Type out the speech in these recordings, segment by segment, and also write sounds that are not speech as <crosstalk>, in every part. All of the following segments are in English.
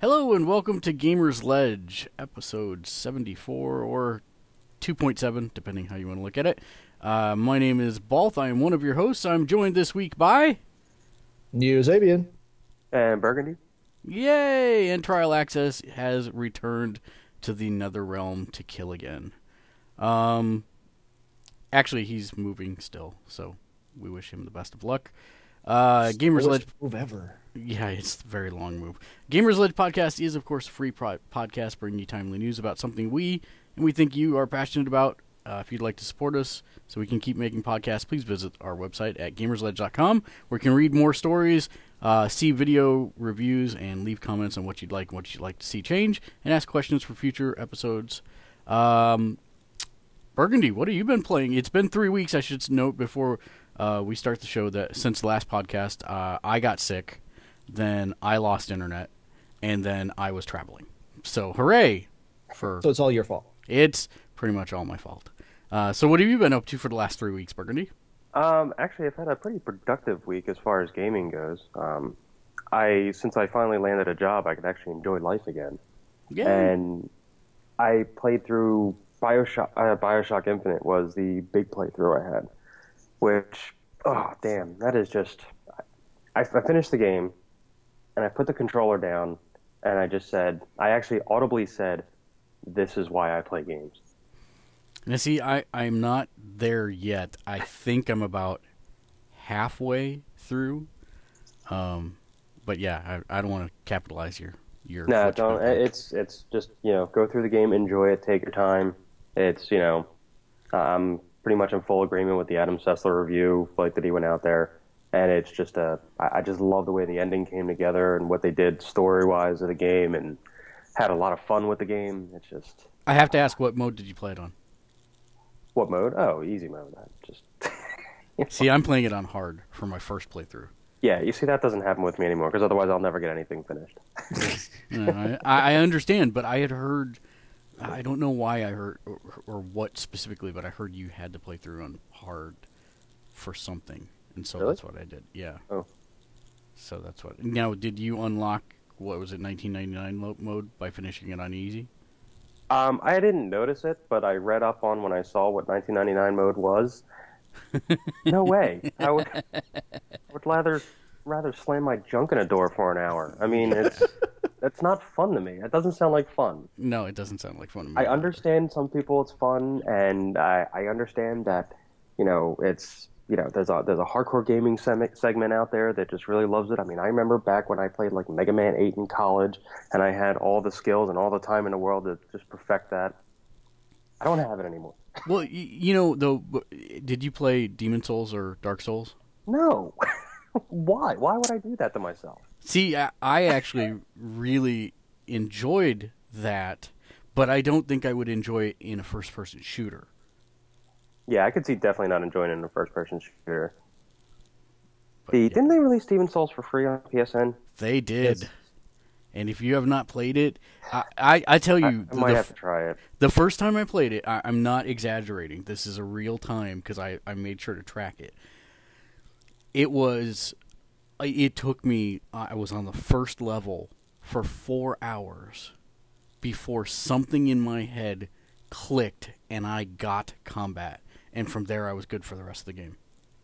Hello and welcome to Gamers Ledge, episode 74 or 2.7, depending how you want to look at it. Uh, my name is Balth. I am one of your hosts. I'm joined this week by. Neo Sapien. And Burgundy. Yay! And Trial Access has returned to the Nether Realm to kill again. Um, actually, he's moving still, so we wish him the best of luck. Uh, Gamers Ledge. move ever. Yeah, it's a very long move. Gamers Ledge podcast is, of course, a free pro- podcast bringing you timely news about something we and we think you are passionate about. Uh, if you'd like to support us so we can keep making podcasts, please visit our website at gamersledge.com where you can read more stories, uh, see video reviews, and leave comments on what you'd like and what you'd like to see change, and ask questions for future episodes. Um, Burgundy, what have you been playing? It's been three weeks, I should note, before uh, we start the show that since the last podcast, uh, I got sick, then I lost internet, and then I was traveling. So, hooray! For So it's all your fault. it's pretty much all my fault. Uh, so, what have you been up to for the last three weeks, Burgundy? Um, actually, I've had a pretty productive week as far as gaming goes. Um, I since I finally landed a job, I could actually enjoy life again. Yeah. And I played through Bioshock. Uh, Bioshock Infinite was the big playthrough I had, which oh damn, that is just. I, I finished the game, and I put the controller down, and I just said, I actually audibly said, "This is why I play games." Now, see, I, I'm not there yet. I think I'm about halfway through. Um, but yeah, I, I don't want to capitalize your your. No, don't. It's it's just you know go through the game, enjoy it, take your time. It's you know, I'm pretty much in full agreement with the Adam Sessler review, like that he went out there, and it's just a. I just love the way the ending came together and what they did story wise of the game, and had a lot of fun with the game. It's just I have to ask, what mode did you play it on? what mode? Oh, easy mode. I just <laughs> See, I'm playing it on hard for my first playthrough. yeah. You see, that doesn't happen with me anymore because otherwise I'll never get anything finished. <laughs> Yeah, I, I understand, but I had heard. I don't know why I heard or, or what specifically, but I heard you had to play through on hard for something, and so Really? that's what I did. Yeah. Oh. So that's what. Now, did you unlock what was it, 1999 mode by finishing it on easy? Um, I didn't notice it, but I read up on when I saw what 1999 mode was. <laughs> no way. I would, I would rather rather slam my junk in a door for an hour. I mean, it's <laughs> that's not fun to me. It doesn't sound like fun. No, it doesn't sound like fun to me. I either. understand some people it's fun, and I, I understand that you know it's you know there's a there's a hardcore gaming sem- segment out there that just really loves it. I mean, I remember back when I played like Mega Man 8 in college, and I had all the skills and all the time in the world to just perfect that. I don't have it anymore. <laughs> Well, y- you know, though, did you play Demon Souls or Dark Souls? No. <laughs> Why? Why would I do that to myself? See, I, I actually really enjoyed that, but I don't think I would enjoy it in a first-person shooter. Yeah, I could see definitely not enjoying it in a first person shooter. But The, yeah, Didn't they release Demon Souls for free on PSN? they did. Yes. And if you have not played it, I, I, I tell you, I, I might the have to try it. The first time I played it, I, I'm not exaggerating. This is a real time because I, I made sure to track it. It was, it took me, I was on the first level for four hours before something in my head clicked and I got combat. And from there, I was good for the rest of the game.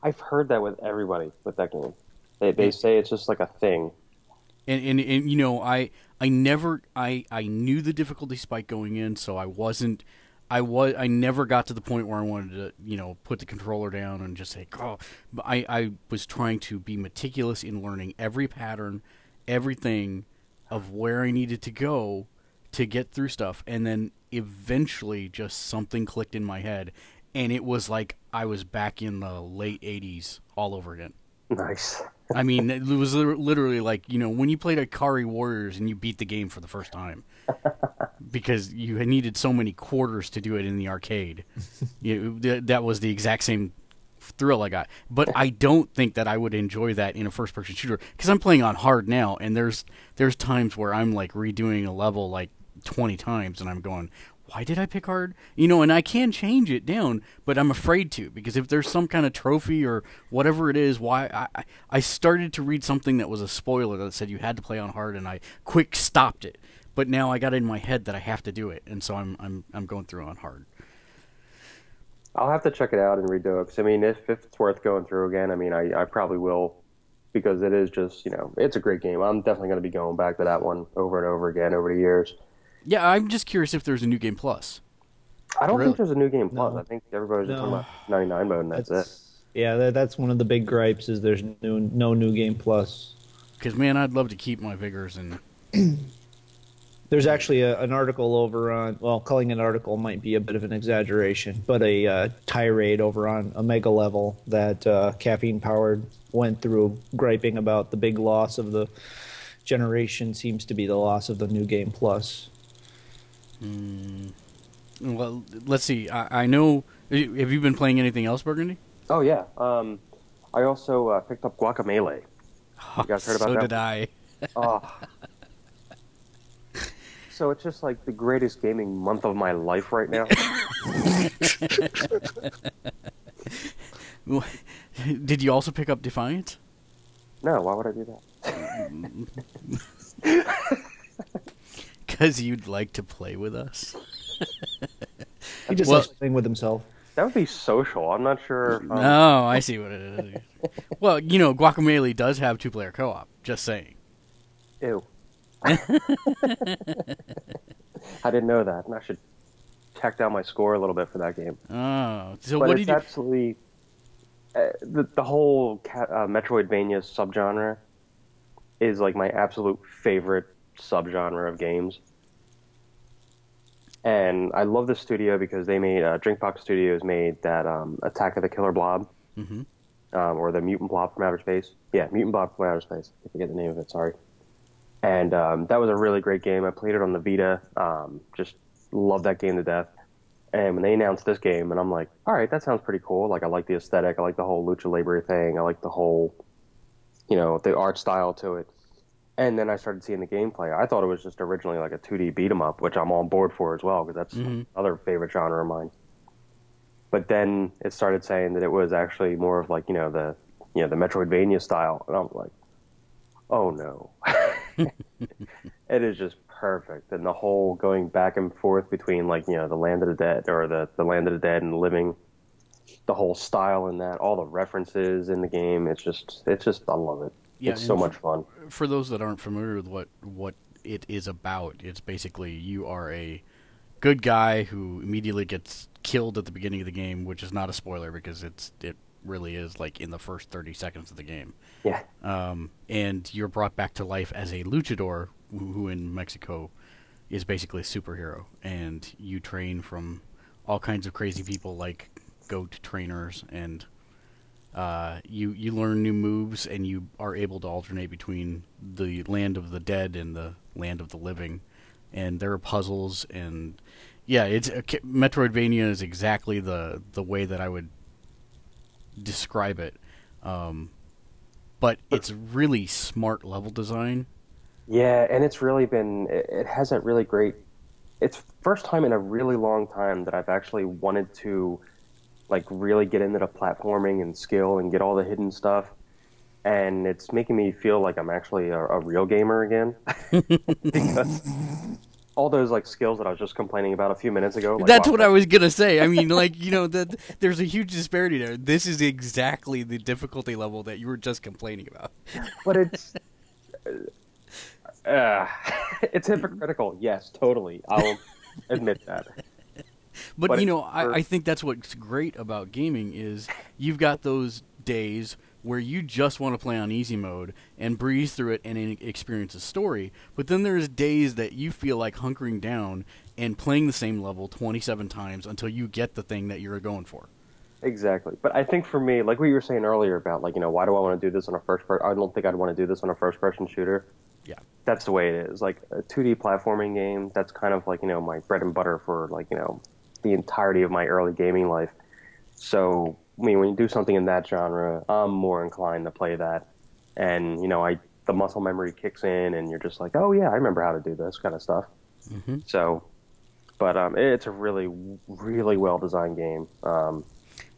I've heard that with everybody with that game. They, they say it's just like a thing. and, and and you know i i never i i knew the difficulty spike going in so i wasn't i was i never got to the point where i wanted to you know put the controller down and just say oh i i was trying to be meticulous in learning every pattern everything of where i needed to go to get through stuff. And then eventually just something clicked in my head. And it was like i was back in the late 80s all over again. Nice. I mean, it was literally like you know when you played Ikari Warriors and you beat the game for the first time, because you needed so many quarters to do it in the arcade. you, that was the exact same thrill I got. But I don't think that I would enjoy that in a first-person shooter because I'm playing on hard now, and there's there's times where I'm like redoing a level like 20 times, and I'm going, why did I pick hard? You know, and I can change it down, but I'm afraid to because if there's some kind of trophy or whatever it is, why I I started to read something that was a spoiler that said you had to play on hard, and I quick stopped it. But now I got it in my head that I have to do it, and so I'm I'm I'm going through on hard. I'll have to check it out and redo it. Cause, I mean, if, if it's worth going through again, I mean, I, I probably will because it is just, you know, it's a great game. I'm definitely going to be going back to that one over and over again over the years. Yeah, I'm just curious if there's a new game plus. I don't Really? think there's a new game plus. No. I think everybody's just No. talking about 99 mode and that's, it. Yeah, that, that's one of the big gripes is there's no, no new game plus. Because man, I'd love to keep my vigors and <clears throat> There's actually a, an article over on, well, calling it an article might be a bit of an exaggeration, but a uh, tirade over on Omega level that uh, Caffeine Powered went through, griping about the big loss of the generation seems to be the loss of the new game plus. Well, let's see. I, I know. Have you been playing anything else, Burgundy? Oh, yeah. Um, I also uh, picked up Guacamelee. <laughs> You guys heard about so that? did I. <laughs> Oh. so it's just like the greatest gaming month of my life right now. <laughs> Did you also pick up Defiant? no, why would I do that? Because you'd like to play with us. He just Well- likes playing with himself. That would be social. I'm not sure. Um, oh, I see what it is. <laughs> well, you know, Guacamelee does have two-player co-op. Just saying. Ew. <laughs> I didn't know that, and I should tack down my score a little bit for that game. Oh, so but what it's did you? absolutely uh, the the whole uh, Metroidvania subgenre is like my absolute favorite subgenre of games. And I love this studio because they made uh, Drinkbox Studios made that um, Attack of the Killer Blob, Mhm. um, or the Mutant Blob from Outer Space. Yeah, Mutant Blob from Outer Space. I forget the name of it. Sorry. And um, that was a really great game. I played it on the Vita. Um, just love that game to death. And when they announced this game, and I'm like, all right, that sounds pretty cool. Like, I like the aesthetic. I like the whole lucha libre thing. I like the whole, you know, the art style to it. And then I started seeing the gameplay. I thought it was just originally like a 2D beat 'em up, which I'm on board for as well because that's Mhm. another favorite genre of mine. But then it started saying that it was actually more of like you know the you know the Metroidvania style, and I'm like, oh no, <laughs> it is just perfect. And the whole going back and forth between like you know the Land of the Dead or the the Land of the Dead and the Living, the whole style in that, all the references in the game, it's just it's just I love it. Yeah, it's so much fun. for those that aren't familiar with what what it is about, it's basically you are a good guy who immediately gets killed at the beginning of the game, which is not a spoiler because it's it really is like in the first 30 seconds of the game. Yeah. Um, and you're brought back to life as a luchador who, who in Mexico is basically a superhero and you train from all kinds of crazy people like goat trainers and uh, you you learn new moves and you are able to alternate between the land of the dead and the land of the living, and there are puzzles and yeah, it's uh, Metroidvania is exactly the the way that I would describe it, um, but it's really smart level design. Yeah, and it's really been it has that really great. It's first time in a really long time that I've actually wanted to like really get into the platforming and skill and get all the hidden stuff. And it's making me feel like I'm actually a, a real gamer again. <laughs> because all those like skills that I was just complaining about a few minutes ago. Like, That's wow, what I was gonna say. I mean, like you know, that there's a huge disparity there. This is exactly the difficulty level that you were just complaining about. But it's <laughs> uh, <laughs> it's hypocritical. Yes, totally. I'll admit that. <laughs> But, But you know, I, I think that's what's great about gaming is you've got those days where you just want to play on easy mode and breeze through it and experience a story. But then there's days that you feel like hunkering down and playing the same level 27 times until you get the thing that you're going for. Exactly. But I think for me, like what you were saying earlier about like, you know, why do I want to do this on a first person I don't think I'd want to do this on a first person shooter. Yeah. that's the way it is. Like a 2D platforming game, that's kind of like you know my bread and butter for like you know the entirety of my early gaming life. So I mean, when you do something in that genre, I'm more inclined to play that, and you know, I the muscle memory kicks in, and you're just like, oh yeah, I remember how to do this kind of stuff. Mm-hmm. So, but um, it's a really, really well designed game. Um,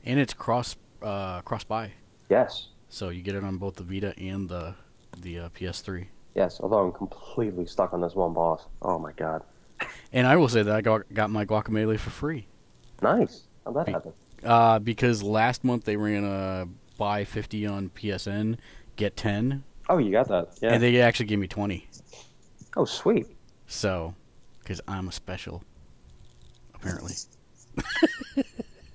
And it's cross uh, cross buy, yes, so you get it on both the Vita and the the uh, PS3. yes. Although I'm completely stuck on this one boss. Oh my god, And I will say that I got, got my Guacamelee for free. nice. How'd that Be- happen? Uh, because last month they ran a buy 50 on PSN, get 10, Oh, you got that? Yeah. and they actually gave me 20. oh, sweet. So, because I'm a special, apparently. <laughs>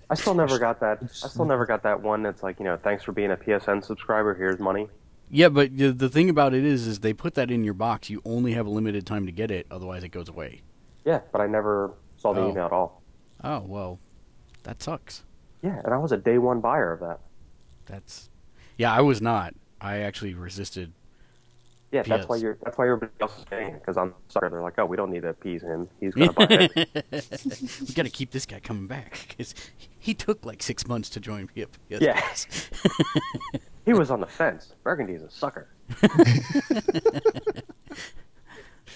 I still never got that. I still never got that one that's like, you know, thanks for being a PSN subscriber. Here's money. Yeah, but the, the thing about it is, is they put that in your box. You only have a limited time to get it, otherwise it goes away. Yeah, but I never saw the Oh. email at all. Oh well, that sucks. Yeah, and I was a day one buyer of that. That's, yeah, I was not. I actually resisted. Yeah, that's why PS. you're. That's why everybody else is getting it because I'm sorry. They're like, oh, we don't need to appease him. He's <laughs> gonna buy it. we got to keep this guy coming back because he took like six months to join PS. Yeah. he was on the fence. Burgundy's a sucker. <laughs> <laughs>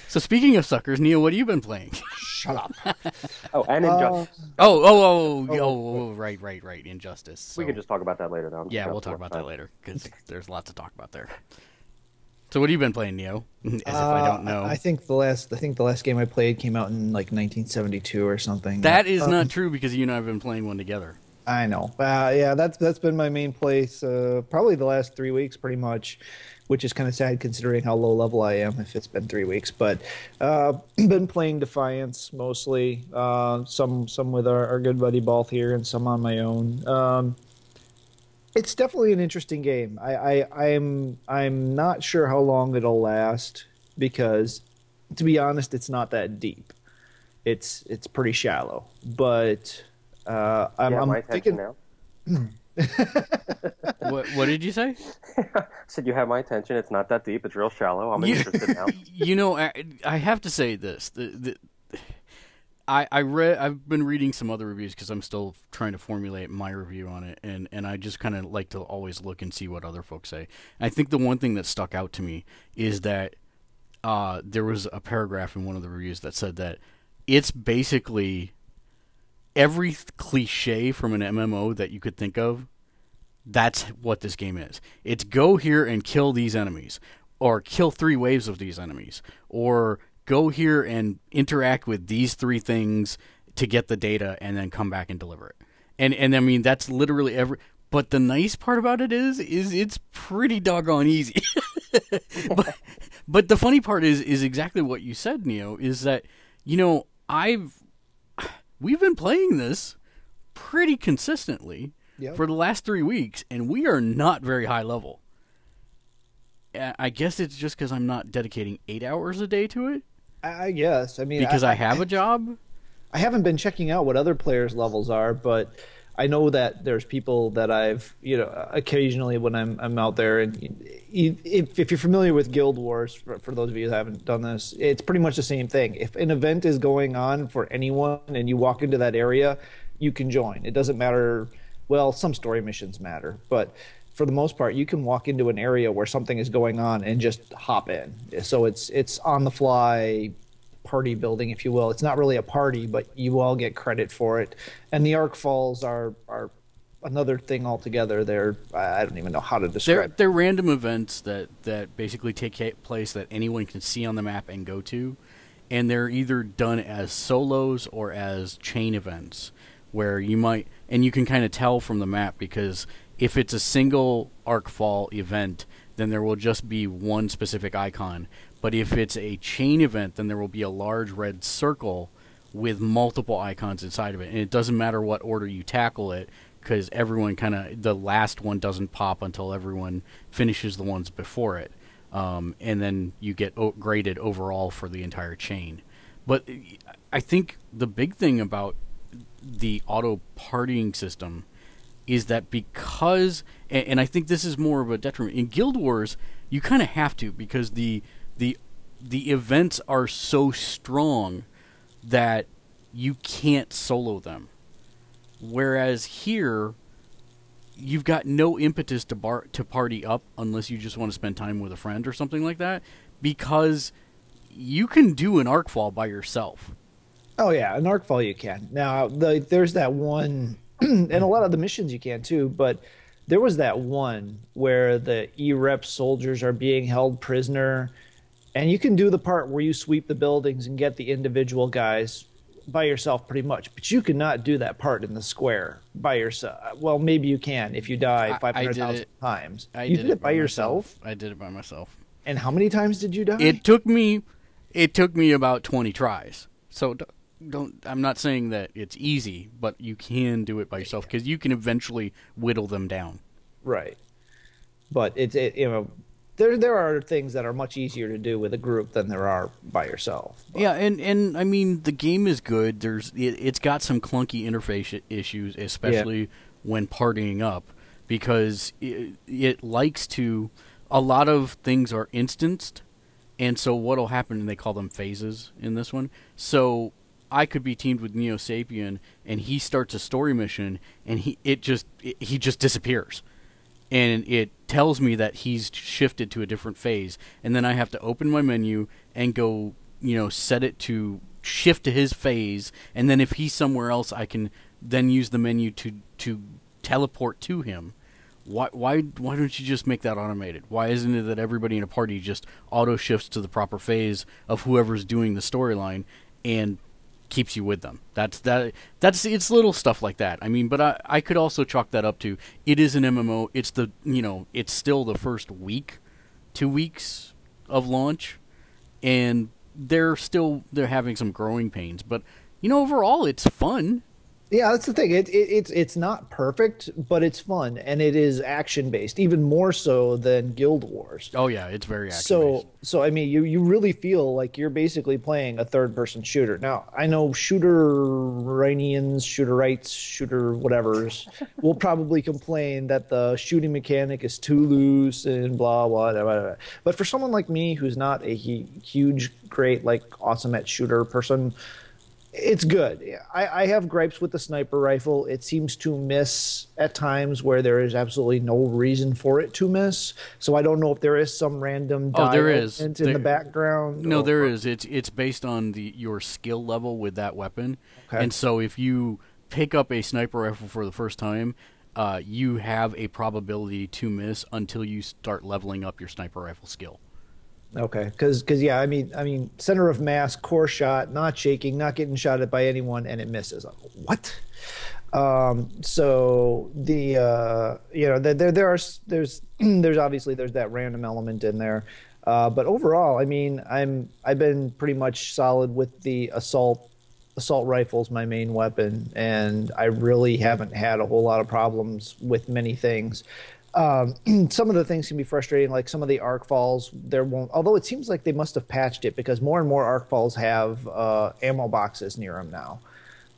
So speaking of suckers, Neil, what have you been playing? Shut up. <laughs> Oh, and Uh, Injustice. Oh, oh, oh, oh, oh, oh, right, right, right. Injustice. we So- can just talk about that later, though. Yeah, we'll talk about more that later because there's lots to talk about there. So what have you been playing, Neo? <laughs> As if I Uh, don't know. I think the last I think the last game I played came out in like 1972 or something. that is Uh, not true because you and I have been playing one together. I know. Uh, yeah, that's that's been my main place uh, probably the last three weeks, pretty much, which is kind of sad considering how low level I am. If it's been three weeks, but uh, <clears throat> been playing Defiance mostly. Uh, some some with our, our good buddy Balth here, and some on my own. Um, it's definitely an interesting game. I, I I'm I'm not sure how long it'll last because, to be honest, it's not that deep. It's it's pretty shallow, but. Uh, I'm, Yeah, I'm thinking, now. <clears throat> what, what did you say? I <laughs> said you have my attention. It's not that deep. It's real shallow. I'm You- interested now. <laughs> you know, I, I have to say this. The, the, I I read. I've been reading some other reviews because I'm still trying to formulate my review on it, and and I just kind of like to always look and see what other folks say. I think the one thing that stuck out to me is that uh, there was a paragraph in one of the reviews that said that it's basically every cliche from an MMO that you could think of. That's what this game is. It's go here and kill these enemies, or kill three waves of these enemies, or go here and interact with these three things to get the data and then come back and deliver it. And and I mean that's literally every but the nice part about it is is it's pretty doggone easy. <laughs> but but the funny part is is exactly what you said, Neo, is that you know, I've we've been playing this pretty consistently Yep. for the last 3 weeks and we are not very high level. I guess it's just cuz I'm not dedicating 8 hours a day to it I I guess. I mean, because I, have a job. I haven't been checking out what other players' levels are, but I know that there's people that I've, you know, occasionally when I'm I'm out there, and if if you're familiar with Guild Wars, for, for those of you who haven't done this, it's pretty much the same thing. If an event is going on for anyone and you walk into that area, you can join. It doesn't matter. Well, some story missions matter, but for the most part, you can walk into an area where something is going on and just hop in. So it's it's on the fly party building, if you will. It's not really a party, but you all get credit for it. And the arkfalls are are another thing altogether. They're I don't even know how to They're describe. they're random events that that basically take place that anyone can see on the map and go to, and they're either done as solos or as chain events, where you might and you can kind of tell from the map because if it's a single arkfall event, then there will just be one specific icon. But if it's a chain event, then there will be a large red circle with multiple icons inside of it, and it doesn't matter what order you tackle it because everyone kind of the last one doesn't pop until everyone finishes the ones before it, um, and then you get o- graded overall for the entire chain. But I think the big thing about the auto partying system is that because and, and I think this is more of a detriment in Guild Wars, you kind of have to because the the the events are so strong that you can't solo them. Whereas here, you've got no impetus to bar to party up unless you just want to spend time with a friend or something like that, because you can do an arkfall by yourself. Oh yeah, an arkfall you can. Now the, there's that one, <clears throat> and a lot of the missions you can too. But there was that one where the E-Rep soldiers are being held prisoner, and you can do the part where you sweep the buildings and get the individual guys by yourself, pretty much. But you cannot do that part in the square by yourself. Well, maybe you can if you die I- I five hundred did thousand it- times. I you did, did, it by yourself. I did it by myself. And how many times did you die? It took me, it took me about twenty tries. So don't. I'm not saying that it's easy, but you can do it by yourself because you can eventually whittle them down. Right. But it's it, you know there there are things that are much easier to do with a group than there are by yourself. But- Yeah, and and I mean the game is good. There's it, it's got some clunky interface issues, especially when partying up, because it, it likes to. A lot of things are instanced, and so what'll happen? And they call them phases in this one. So I could be teamed with Neo Sapien, and he starts a story mission, and he it just it, he just disappears and it tells me that he's shifted to a different phase. And then i have to open my menu and go you know set it to shift to his phase. And then if he's somewhere else i can then use the menu to to teleport to him. Why why why don't you just make that automated? Why isn't it that everybody in a party just auto shifts to the proper phase of whoever's doing the storyline and keeps you with them. That's that. That's it's little stuff like that. I mean, but I I could also chalk that up to it is an MMO. It's the you know it's still the first week, two weeks of launch, and they're still they're having some growing pains. But you know overall it's fun. Yeah, that's the thing. It, it it's it's not perfect, but it's fun and it is action based, even more so than Guild Wars. Oh yeah, it's very action So so I mean, you you really feel like you're basically playing a third person shooter. Now I know shooter-Iranians, shooterites, shooter whatever's <laughs> will probably complain that the shooting mechanic is too loose and blah blah blah. blah. But for someone like me who's not a hu- huge, great, like awesome at shooter person it's good. I, I have gripes with the sniper rifle. It seems to miss at times where there is absolutely no reason for it to miss. So I don't know if there is some random Oh, there is. in There- the background. No, or- there is. It's it's based on the your skill level with that weapon, Okay. and so if you pick up a sniper rifle for the first time, uh, you have a probability to miss until you start leveling up your sniper rifle skill. Okay, because because yeah, I mean, I mean, center of mass, core shot, not shaking, not getting shot at by anyone, and it misses. What? Um, so the uh, you know there there, there are there's <clears throat> there's obviously there's that random element in there, uh, but overall, I mean, I'm I've been pretty much solid with the assault assault rifle's my main weapon, and I really haven't had a whole lot of problems with many things. Um, <clears throat> some of the things can be frustrating, like some of the arkfalls. There won't, although it seems like they must have patched it because more and more arkfalls have uh, ammo boxes near them now.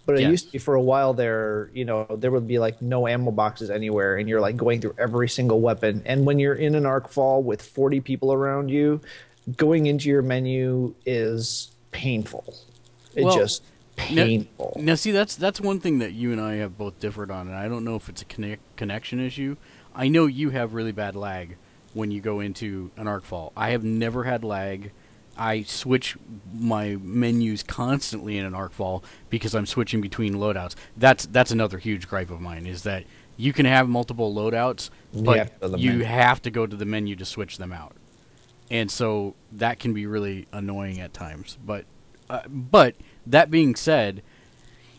But it used to be for a while there, you know, there would be like no ammo boxes anywhere, and you're like going through every single weapon. And when you're in an arkfall with 40 people around you, going into your menu is painful. It Well, just Now- painful. Now, see, that's that's one thing that you and I have both differed on, and I don't know if it's a connect, connection issue. I know you have really bad lag when you go into an arkfall. I have never had lag. I switch my menus constantly in an arkfall because I'm switching between loadouts. That's that's another huge gripe of mine is that you can have multiple loadouts, but have to go to the you have to go to the menu to switch them out, and so that can be really annoying at times. But uh, but that being said,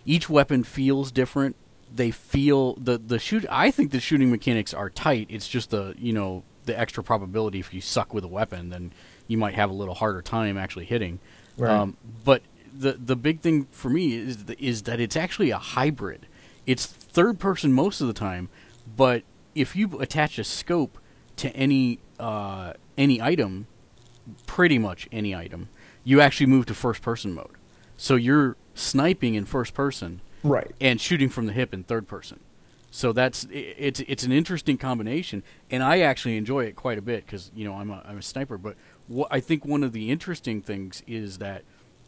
each weapon feels different. They feel the the shoot. I think the shooting mechanics are tight. It's just the you know the extra probability if you suck with a weapon, then you might have a little harder time actually hitting. Right. Um, but the the big thing for me is is that it's actually a hybrid. It's third person most of the time, but if you attach a scope to any uh, any item, pretty much any item, you actually move to first person mode. So you're sniping in first person Right. and shooting from the hip in third person. So that's it's it's an interesting combination, and I actually enjoy it quite a bit because you know I'm a I'm a sniper. But what I think one of the interesting things is that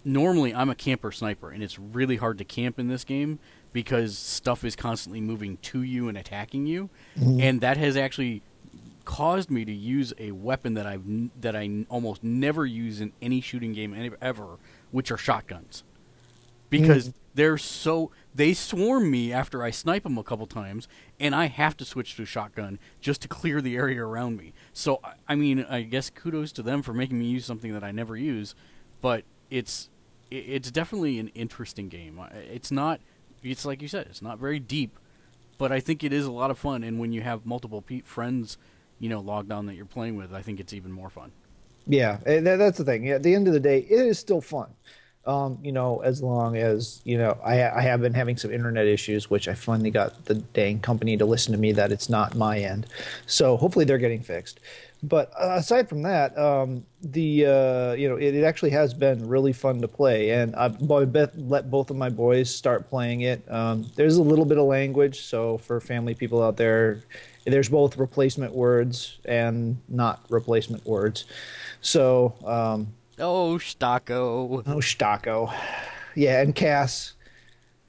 normally I'm a camper sniper, and it's really hard to camp in this game because stuff is constantly moving to you and attacking you, mm-hmm. and that has actually caused me to use a weapon that I've that I almost never use in any shooting game any- ever, which are shotguns, because mm. They're so they swarm me after I snipe them a couple times, and I have to switch to a shotgun just to clear the area around me. So I- I mean, I guess kudos to them for making me use something that I never use, but it's it's definitely an interesting game. It's not it's like you said, it's not very deep, but I think it is a lot of fun. And when you have multiple pe- friends, you know, logged on that you're playing with, I think it's even more fun. Yeah, that's the thing. At the end of the day, it is still fun. Um, you know, as long as you know, I, I have been having some internet issues, which I finally got the dang company to listen to me that it's not my end. So hopefully they're getting fixed. But uh, aside from that, um, the uh, you know it, it actually has been really fun to play, and I've let both of my boys start playing it. Um, there's a little bit of language, so for family people out there, there's both replacement words and not replacement words. So, um, Oh, Stocko. oh, Stocko. Yeah, and Cass.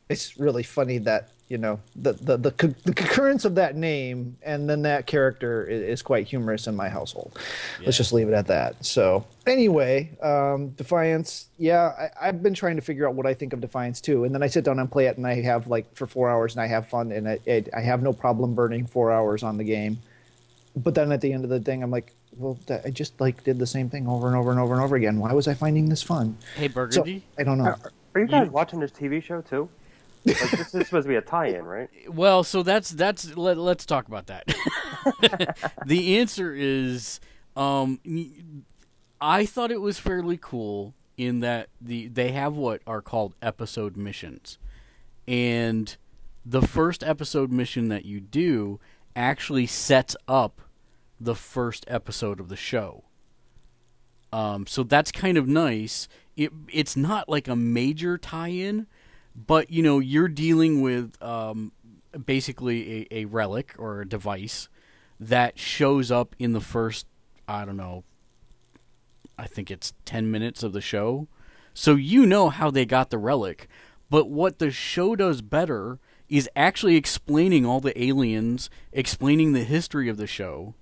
It's really funny that, you know, the, the, the, co- the concurrence of that name and then that character is, is quite humorous in my household. Let's just leave it at that. So, anyway, um, Defiance, yeah, I, I've been trying to figure out what I think of Defiance too. And then I sit down and play it and I have like for four hours and I have fun and I, it, I have no problem burning four hours on the game but then at the end of the thing, I'm like, well, that, I just like did the same thing over and over and over and over again. Why was I finding this fun? Hey, So Burgundy. I don't know. Are you guys watching this TV show too? <laughs> Like, this is supposed to be a tie-in, right? Well, so that's that's let, let's talk about that. <laughs> the answer is um I thought it was fairly cool in that the they have what are called episode missions. And the first episode mission that you do actually sets up the first episode of the show. Um, so that's kind of nice. It it's not like a major tie-in, but you know you're dealing with um, basically a, a relic or a device that shows up in the first I don't know. I think it's ten minutes of the show, so you know how they got the relic. But what the show does better is actually explaining all the aliens, explaining the history of the show,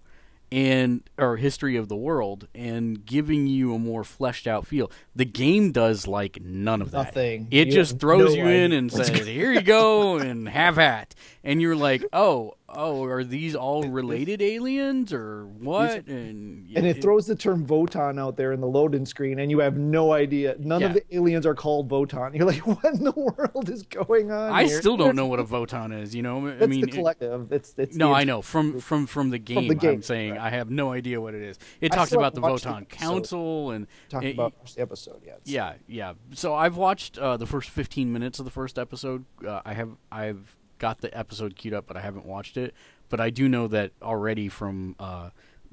and or history of the world and giving you a more fleshed out feel. The game does like none of that. Nothing. It You just throws no you in and says, "Here you <laughs> go," and have at. And you're like, "Oh, oh, are these all related aliens or what?" And And it throws the term Votan out there in the loading screen, and you have no idea. None of the aliens are called Votan. <laughs> You're like, what in the world is going on? I here? still don't know what a <laughs> Votan is. You know, I mean, the it- It's it's no, I know from from from the game. From the game, I'm saying right. I have no idea what it is. It I talks about the haven't the Council and Talking it- about the episode yet. Yeah, yeah. So I've watched uh, the first 15 minutes of the first episode. Uh, I have I've got the episode queued up, but I haven't watched it. But I do know that already from uh,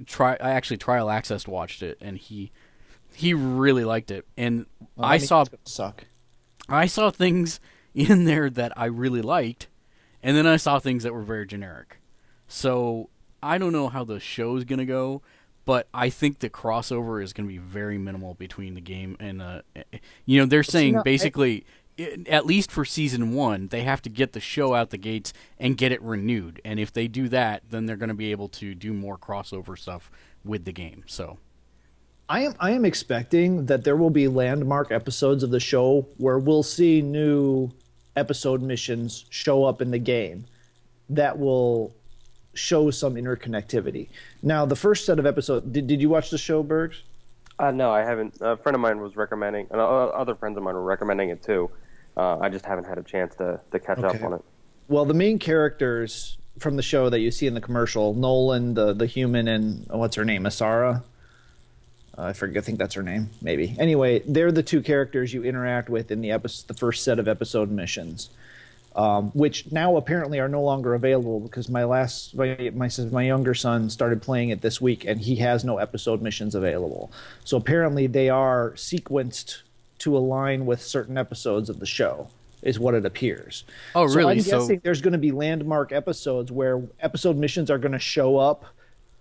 try. I actually trial access watched it, and he he really liked it. And Well, I saw suck. I saw things <laughs> in there that I really liked, and then I saw things that were very generic. So I don't know how the show's gonna go, but I think the crossover is gonna be very minimal between the game and uh, you know they're saying not- I- basically. i at least for season one, they have to get the show out the gates and get it renewed. And if they do that, then they're going to be able to do more crossover stuff with the game. So, I am I am expecting that there will be landmark episodes of the show where we'll see new episode missions show up in the game that will show some interconnectivity. Now, the first set of episodes did, did you watch the show, Bergs? Uh, no, I haven't. A friend of mine was recommending, and uh, other friends of mine were recommending it too. Uh, I just haven't had a chance to, to catch Okay. up on it. Well, the main characters from the show that you see in the commercial, Nolan, the the human, and what's her name, Asara. Uh, I forget. I think that's her name. Maybe. Anyway, they're the two characters you interact with in the episode, the first set of episode missions, um, which now apparently are no longer available because my last my my my younger son started playing it this week and he has no episode missions available. So apparently they are sequenced to align with certain episodes of the show. Is what it appears. Oh, really? So? I'm So- guessing there's going to be landmark episodes where episode missions are going to show up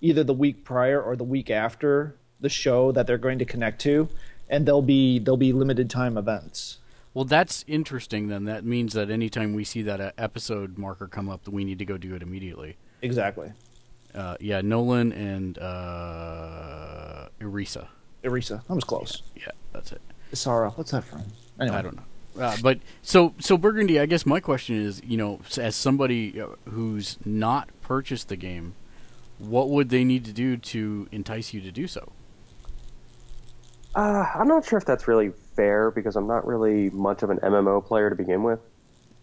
either the week prior or the week after the show that they're going to connect to, and they'll be they'll be limited time events. Well, that's interesting. Then that means that anytime we see that uh, episode marker come up, that we need to go do it immediately. Exactly. Uh, yeah, Nolan and uh, Irisa. Erisa, I was close. Yeah, that's it. Isara, what's that from? Anyway. I don't know. Uh, but so so Burgundy. I guess my question is, you know, as somebody uh, who's not purchased the game, what would they need to do to entice you to do so? Uh, I'm not sure if that's really fair because I'm not really much of an MMO player to begin with.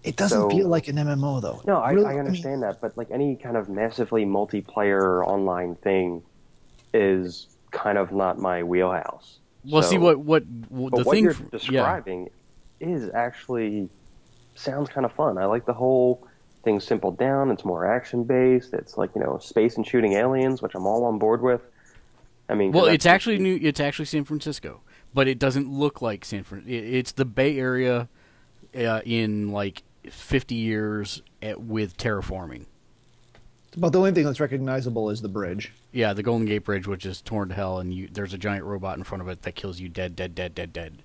It doesn't So- feel like an MMO though. No, I, Really, I mean, understand that, but like any kind of massively multiplayer online thing is kind of not my wheelhouse. Well, see So- what what, what But the what thing. you're f- yeah. describing is actually sounds kind of fun. I like the whole thing simple down. It's more action based. It's like you know space and shooting aliens, which I'm all on board with. I mean, 'cause Well, it's actually new. It's actually San Francisco, but it doesn't look like San Fran. it- It's the Bay Area uh, in like 50 years at, with terraforming. But the only thing that's recognizable is the bridge. Yeah, the Golden Gate Bridge, which is torn to hell, and you, there's a giant robot in front of it that kills you dead, dead, dead, dead, dead.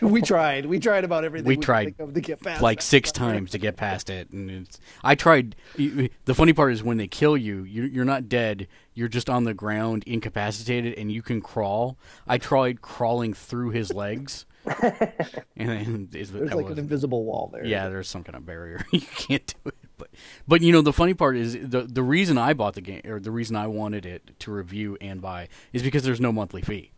We tried. We tried about everything. We could tried think of to get past like that. six times to get past it, and it's. I tried. The funny part is when they kill you, you you're not dead. You're just on the ground, incapacitated, and you can crawl. I tried crawling through his legs, <laughs> and then There's like an invisible wall there. Yeah, there's some kind of barrier. <laughs> you can't do it. But but you know the funny part is the the reason I bought the game or the reason I wanted it to review and buy is because there's no monthly fee.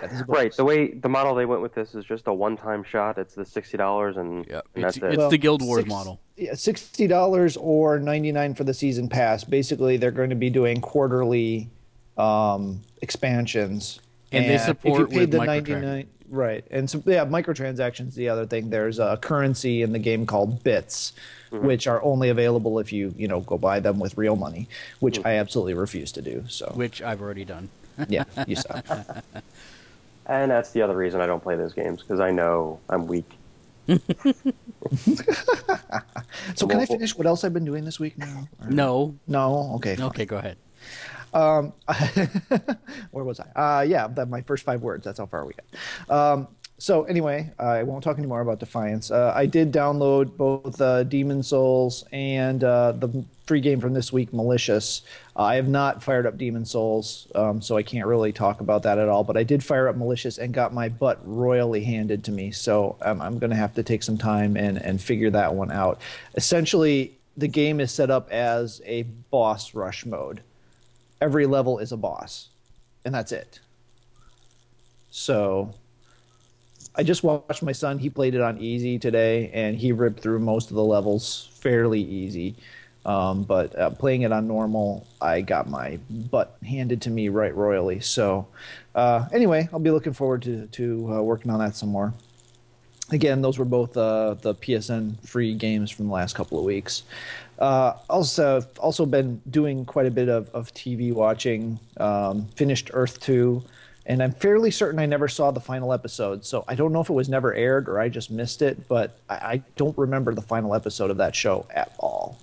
That is a right. The way the model they went with this is just a one time shot. It's the sixty dollars and, and It's, that's it. it's Well, the Guild Wars six- model. Yeah, sixty dollars or ninety nine for the season pass. Basically, they're going to be doing quarterly um, expansions, And they if you support paid with the 99 right? And so yeah, microtransactions. The other thing, there's a currency in the game called bits, Mm-hmm. which are only available if you you know go buy them with real money, which Mm. I absolutely refuse to do. So which I've already done. yeah, you <laughs> suck. And that's the other reason I don't play those games because I know I'm weak. <laughs> So can I finish what else I've been doing this week now? Or- No. No. Okay. fine. Okay, go ahead. <laughs> Where was I? Uh, yeah, that my first five words. That's how far we got. Um, so anyway, I won't talk anymore about Defiance. Uh, I did download both uh, Demon Souls and uh, the free game from this week, Malicious. Uh, I have not fired up Demon Souls, um, so I can't really talk about that at all. But I did fire up Malicious and got my butt royally handed to me. So um, I'm going to have to take some time and and figure that one out. Essentially, the game is set up as a boss rush mode every level is a boss, and that's it. So I just watched my son. He played it on easy today, and he ripped through most of the levels fairly easy. Um, but uh, playing it on normal, I got my butt handed to me right royally. So uh, anyway, I'll be looking forward to to uh, working on that some more. Again, those were both uh, the PSN free games from the last couple of weeks. Uh, also, also been doing quite a bit of, of TV watching. Um, finished Earth two, and I'm fairly certain I never saw the final episode. So I don't know if it was never aired or I just missed it, but I, I don't remember the final episode of that show at all.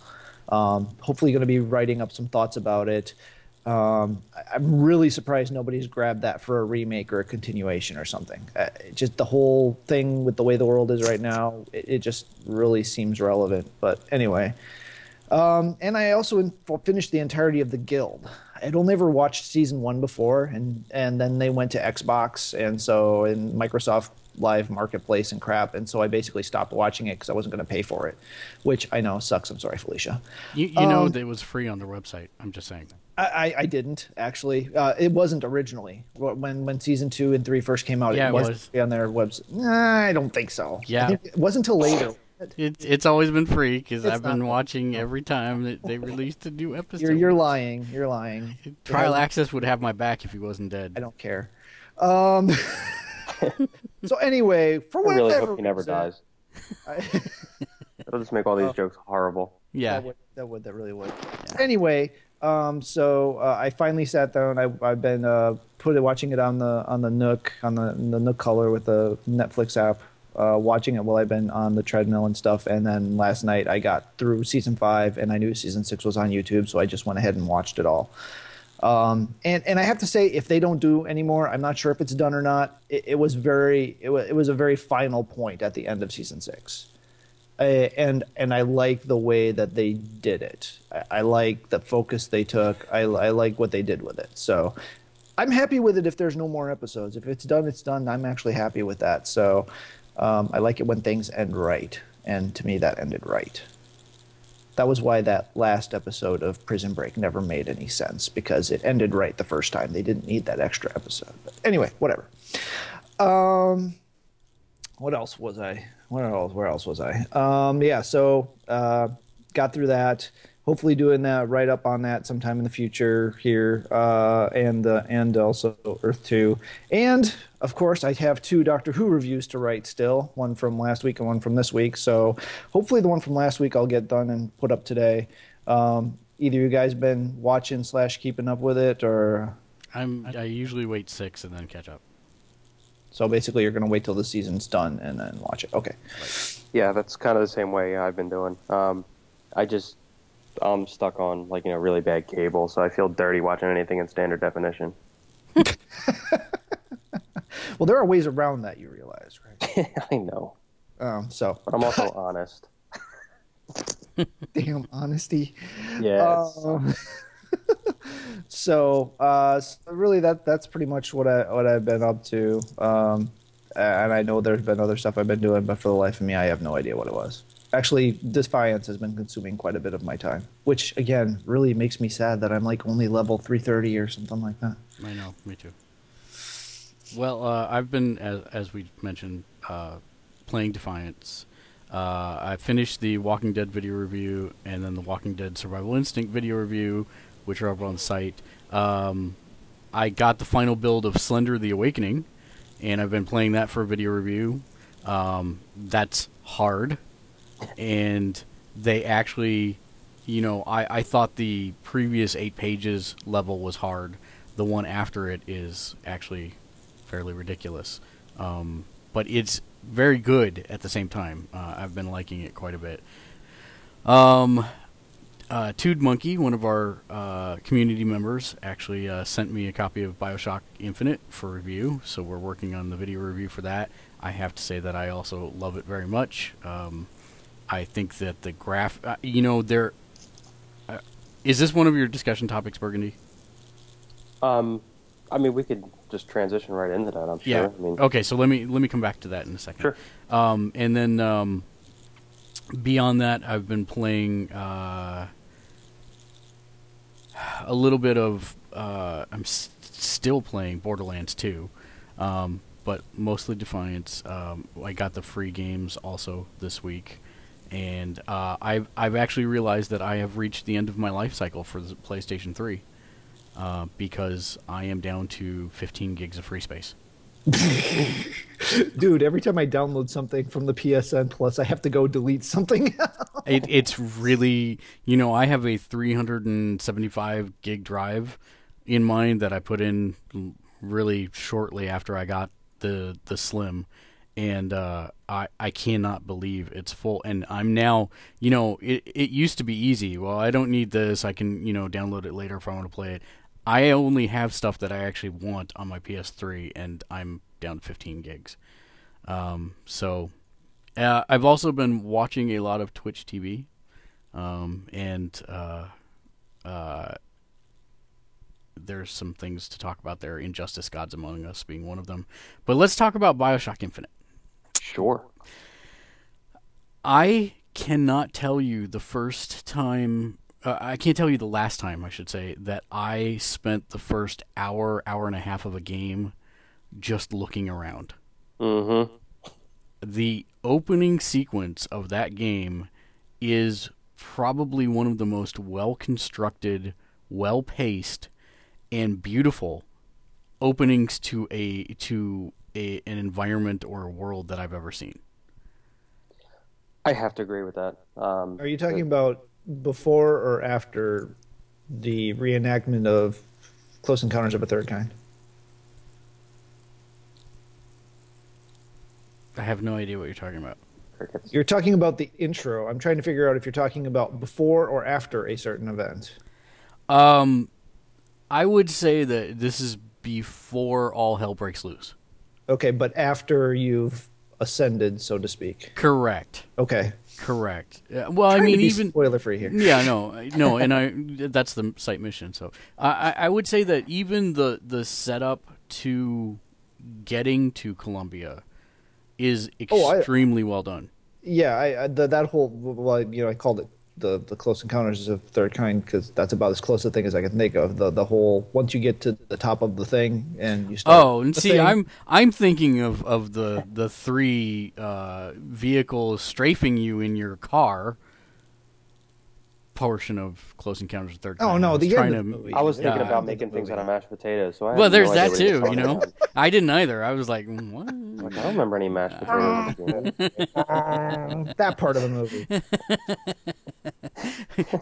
Um, hopefully, going to be writing up some thoughts about it. Um, I- I'm really surprised nobody's grabbed that for a remake or a continuation or something. Uh, just the whole thing with the way the world is right now, it, it just really seems relevant. But anyway, um, and I also in, finished the entirety of the Guild. I'd only ever watched season one before, and and then they went to Xbox, and so in Microsoft Live Marketplace and crap, and so I basically stopped watching it because I wasn't going to pay for it, which I know sucks. I'm sorry, Felicia. You, you know Um, that it was free on their website. I'm just saying. I, I, didn't actually. Uh, it wasn't originally when when season two and three first came out. Yeah, it it was. on their website. Nah, I don't think so. I Yeah. think it wasn't until later. It's it's always been free because I've been not. watching every time that they released a new <laughs> episode. You're you're lying. You're lying. <laughs> Trial Yeah. access would have my back if he wasn't dead. I don't care. Um, <laughs> so anyway, for whatever I really hope he never reason, dies. I, That'll just make all these jokes horrible. Yeah, That would, that would, that really would. Anyway, um, so uh, I finally sat down. I, I've been uh, put it, watching it on the on the Nook on the, the Nook color with the Netflix app. Uh, watching it while I've been on the treadmill and stuff, and then last night I got through season five, and I knew season six was on YouTube, so I just went ahead and watched it all. Um, and and I have to say, if they don't do anymore, I'm not sure if it's done or not. It, it was very it was, it was a very final point at the end of season six, uh, and and I like the way that they did it. I, I like the focus they took. I, I like what they did with it. So I'm happy with it. If there's no more episodes, if it's done, it's done. I'm actually happy with that. So um, I like it when things end right, and to me, that ended right that was why that last episode of Prison Break never made any sense because it ended right the first time. They didn't need that extra episode. But anyway, whatever. Um, what else was I? Where else? Where else was I? Um, yeah. So uh, got through that hopefully doing that right up on that sometime in the future here, uh, and uh, and also Earth Two, and of course I have two Doctor Who reviews to write still, one from last week and one from this week. So hopefully the one from last week I'll get done and put up today. Um, either you guys been watching slash keeping up with it, or I'm I usually wait six and then catch up. So basically, you're going to wait till the season's done and then watch it. Okay. Yeah, that's kind of the same way I've been doing. Um, I just I'm stuck on like you know really bad cable, so I feel dirty watching anything in standard definition. <laughs> well, there are ways around that. You realize, right? <laughs> I know. Um, so, but I'm also honest. <laughs> Damn honesty. Yeah. Uh, so, uh, so really, that that's pretty much what I what I've been up to. Um, and I know there's been other stuff I've been doing, but for the life of me, I have no idea what it was actually defiance has been consuming quite a bit of my time which again really makes me sad that i'm like only level 330 or something like that. I know. Me too. Well uh, i've been as, as we mentioned uh, playing defiance. Uh, i finished the walking dead video review and then the walking dead survival instinct video review which are up on the site. Um, i got the final build of slender the awakening and i've been playing that for a video review. Um, that's hard and they actually, you know, I, I thought the previous eight pages level was hard. The one after it is actually fairly ridiculous. Um, but it's very good at the same time. Uh, I've been liking it quite a bit. Um, uh, Tude Monkey, one of our uh, community members, actually uh, sent me a copy of Bioshock Infinite for review, so we're working on the video review for that. I have to say that I also love it very much. Um, I think that the graph, uh, you know, there. Uh, is this one of your discussion topics, Burgundy? Um, I mean, we could just transition right into that. I'm sure. Yeah. I mean, okay, so let me let me come back to that in a second. Sure. Um, and then um, beyond that, I've been playing uh, a little bit of. Uh, I'm s- still playing Borderlands 2, um, but mostly Defiance. Um, I got the free games also this week and uh, I've I've actually realized that I have reached the end of my life cycle for the PlayStation 3 uh, because I am down to 15 gigs of free space. <laughs> Dude, every time I download something from the PSN Plus, I have to go delete something. <laughs> it, it's really, you know, I have a 375 gig drive in mind that I put in really shortly after I got the the Slim, and uh, I I cannot believe it's full. And I'm now, you know, it it used to be easy. Well, I don't need this. I can you know download it later if I want to play it. I only have stuff that I actually want on my PS3, and I'm down 15 gigs. Um, so uh, I've also been watching a lot of Twitch TV, um, and uh, uh, there's some things to talk about there. Injustice: Gods Among Us being one of them. But let's talk about Bioshock Infinite. Sure. I cannot tell you the first time. Uh, I can't tell you the last time, I should say, that I spent the first hour, hour and a half of a game just looking around. Mm-hmm. The opening sequence of that game is probably one of the most well constructed, well paced, and beautiful openings to a to a, an environment or a world that I've ever seen. I have to agree with that. Um, Are you talking about before or after the reenactment of Close Encounters of a Third Kind? I have no idea what you're talking about. You're talking about the intro. I'm trying to figure out if you're talking about before or after a certain event. Um, I would say that this is before all hell breaks loose. Okay, but after you've ascended, so to speak. Correct. Okay. Correct. Uh, well, I mean, even spoiler free here. yeah, no, <laughs> no, and I that's the site mission. So I, I I would say that even the the setup to getting to Columbia is Oh, I- extremely well done. Yeah, I, I the, that whole well, you know, I called it the the close encounters of third kind because that's about as close a thing as I can think of. The the whole once you get to the top of the thing and you start. Oh, and see, thing- I'm I'm thinking of of the the three uh, vehicles strafing you in your car portion of Close Encounters of the Third Oh, no, I was the end trying to. movie. I was thinking Yeah. about making things out of mashed potatoes. So I Well, there's idea that what you were too. You know. I didn't either. I was like, "Mm, what? Like, I don't remember any mashed potatoes. in this game. that part of the movie. <laughs>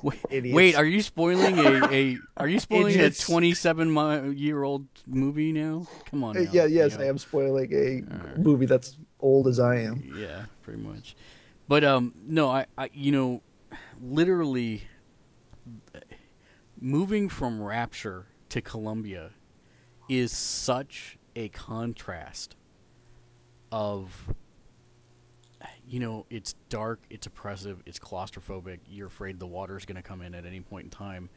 Wait, wait, are you spoiling a, a Are you spoiling Idiots. a 27 year old movie now? Come on. Uh, now, yeah, yes, you know. I am spoiling a movie that's old as I am. Yeah, pretty much. But um, no, I, I, you know, literally, moving from Rapture to Columbia is such a contrast of you know it's dark it's oppressive it's claustrophobic you're afraid the water's going to come in at any point in time.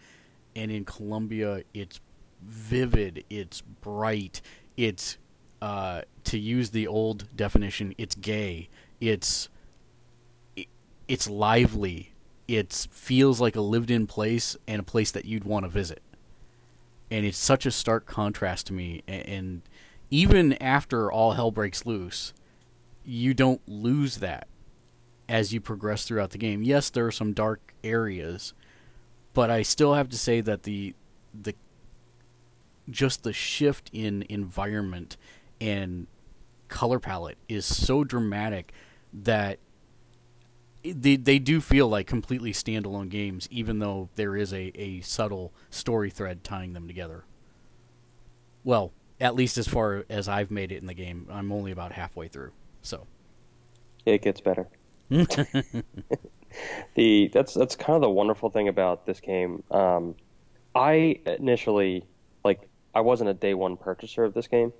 And in Columbia it's vivid it's bright it's uh, to use the old definition it's gay it's it, it's lively it feels like a lived in place and a place that you'd want to visit. And it's such a stark contrast to me and even after all hell breaks loose you don't lose that as you progress throughout the game. Yes there are some dark areas but i still have to say that the the just the shift in environment and color palette is so dramatic that they they do feel like completely standalone games, even though there is a, a subtle story thread tying them together. Well, at least as far as I've made it in the game, I'm only about halfway through. So It gets better. <laughs> the that's that's kind of the wonderful thing about this game. Um, I initially like I wasn't a day one purchaser of this game.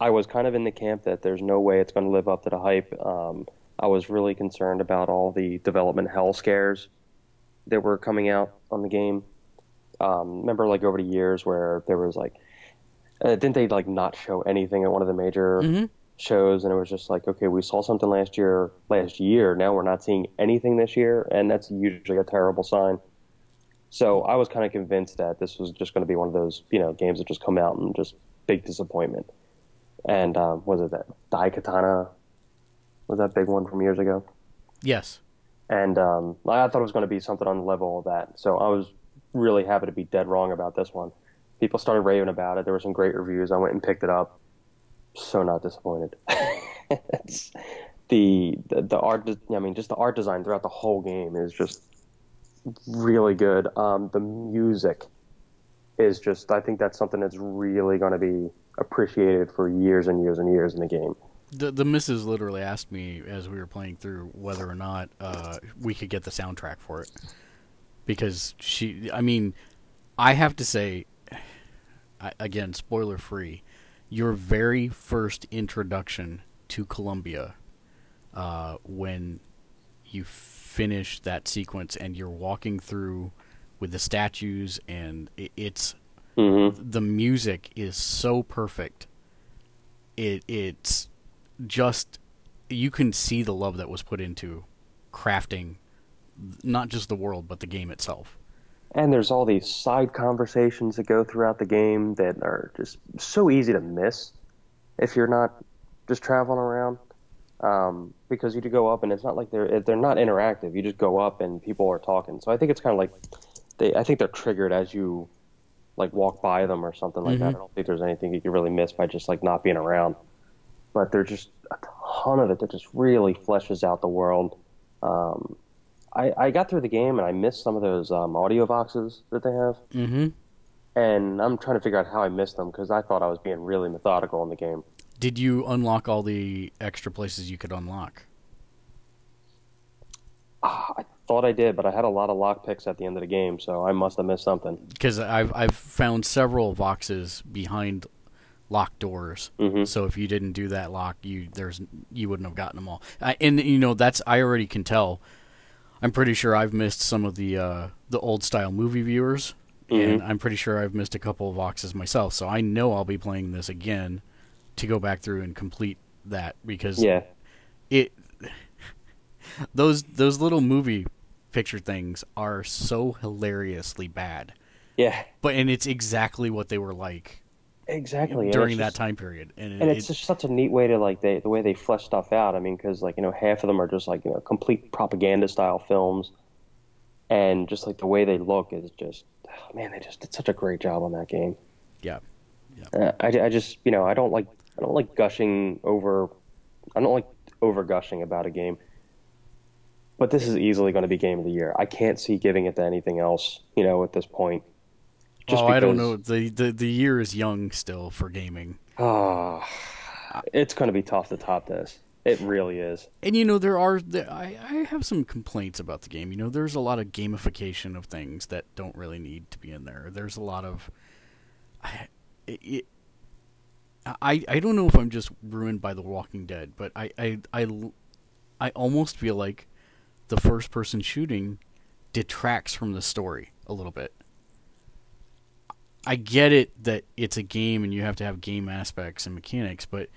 I was kind of in the camp that there's no way it's going to live up to the hype. Um, I was really concerned about all the development hell scares that were coming out on the game. Um, remember, like over the years, where there was like, uh, didn't they like not show anything at one of the major shows, and it was just like, okay, we saw something last year, last year. Now we're not seeing anything this year, and that's usually a terrible sign. So I was kind of convinced that this was just going to be one of those, you know, games that just come out and just big disappointment. And um, was it that Daikatana? Was that big one from years ago? yes, and um, I thought it was going to be something on the level of that. So I was really happy to be dead wrong about this one. People started raving about it. There were some great reviews. I went and picked it up. So not disappointed. <laughs> it's the, the the art. I mean, just the art design throughout the whole game is just really good. Um, the music is just. I think that's something that's really going to be appreciated for years and years and years in the game. The the missus literally asked me as we were playing through whether or not uh, we could get the soundtrack for it because she. I mean, I have to say, I, again, spoiler free. Your very first introduction to Columbia, uh, when you finish that sequence and you're walking through with the statues and it, it's Mm-hmm. the music is so perfect. It it's just you can see the love that was put into crafting not just the world but the game itself. And there's all these side conversations that go throughout the game that are just so easy to miss if you're not just traveling around. Um, because you could go up and it's not like they're they're not interactive. You just go up and people are talking. So I think it's kind of like they I think they're triggered as you like walk by them or something like that. I don't think there's anything you can really miss by just like not being around. But there's just a ton of it that just really fleshes out the world. Um, I, I got through the game and I missed some of those um, audio boxes that they have, Mm-hmm. and I'm trying to figure out how I missed them because I thought I was being really methodical in the game. Did you unlock all the extra places you could unlock? Ah, I thought I did, but I had a lot of lock picks at the end of the game, so I must have missed something. because I've I've found several boxes behind locked doors. Mhm. So if you didn't do that lock, you there's you wouldn't have gotten them all. I, and you know that's I already can tell. I'm pretty sure I've missed some of the uh, the old style movie viewers, and I'm pretty sure I've missed a couple of boxes myself. So I know I'll be playing this again to go back through and complete that because Yeah, it <laughs> those those little movie picture things are so hilariously bad yeah, but and it's exactly what they were like exactly. During that just- time period and, and it's it- just such a neat way to like they, the way they flesh stuff out. I mean, because like you know, half of them are just like you know, complete propaganda style films, and just like the way they look is just, oh, man, they just did such a great job on that game. yeah Uh, I, I just you know I don't like I don't like gushing over I don't like over gushing about a game. But this is easily going to be game of the year. I can't see giving it to anything else, you know, at this point. Oh i don't know the, the the year is young still for gaming Ah, it's going to be tough to top this. It really is. and you know there are I, I have some complaints about the game you know there's a lot of gamification of things that don't really need to be in there there's a lot of I, it, I, I don't know if I'm just ruined by The Walking Dead, but I, I, I, I almost feel like the first person shooting detracts from the story a little bit. I get it that it's a game and you have to have game aspects and mechanics, but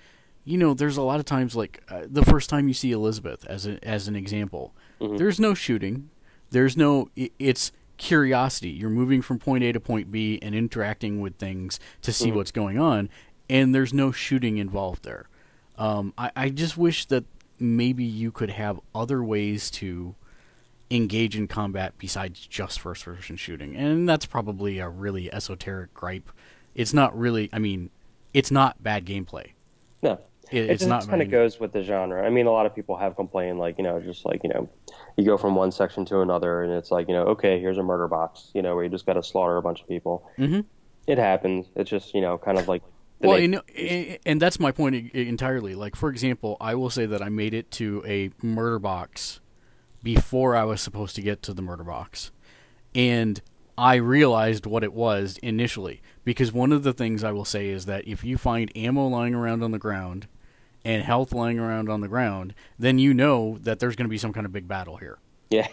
you know, there's a lot of times like uh, the first time you see Elizabeth as a, as an example, there's no shooting, there's no it's curiosity. You're moving from point A to point B and interacting with things to see what's going on, and there's no shooting involved there. Um, I, I just wish that maybe you could have other ways to engage in combat besides just first person shooting. And that's probably a really esoteric gripe. It's not really, I mean, it's not bad gameplay. No, It- it it's just not kind of goes with the genre. I mean, a lot of people have complained, like you know, just like you know, you go from one section to another, and it's like you know, okay, here's a murder box, you know, where you just got to slaughter a bunch of people. Mhm. It happens. It's just you know, kind of like Well, na- you know, a- and that's my point entirely. Like, for example, I will say that I made it to a murder box before I was supposed to get to the murder box. And I realized what it was initially. Because one of the things I will say is that if you find ammo lying around on the ground and health lying around on the ground, then you know that there's going to be some kind of big battle here. yeah,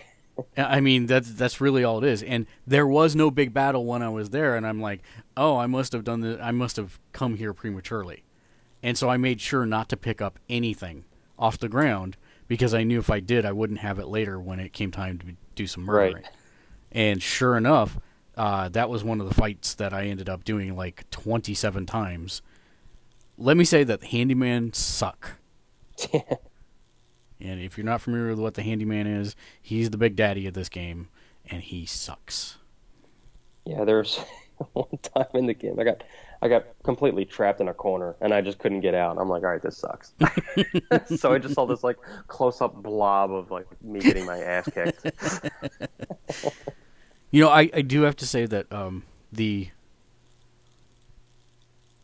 <laughs> I mean, that's that's really all it is. And there was no big battle when I was there, and I'm like, oh, I must have done this. I must have come here prematurely, and so I made sure not to pick up anything off the ground because I knew if I did, I wouldn't have it later when it came time to do some murdering. Right. And sure enough, uh, that was one of the fights that I ended up doing like 27 times. Let me say that the handyman suck. <laughs> And if you're not familiar with what the handyman is, he's the big daddy of this game, and he sucks. yeah. There's <laughs> one time in the game, I got I got completely trapped in a corner, and I just couldn't get out. I'm like, all right, this sucks. <laughs> so I just saw this like close up blob of like me getting my ass kicked. <laughs> You know, I, I do have to say that um, the.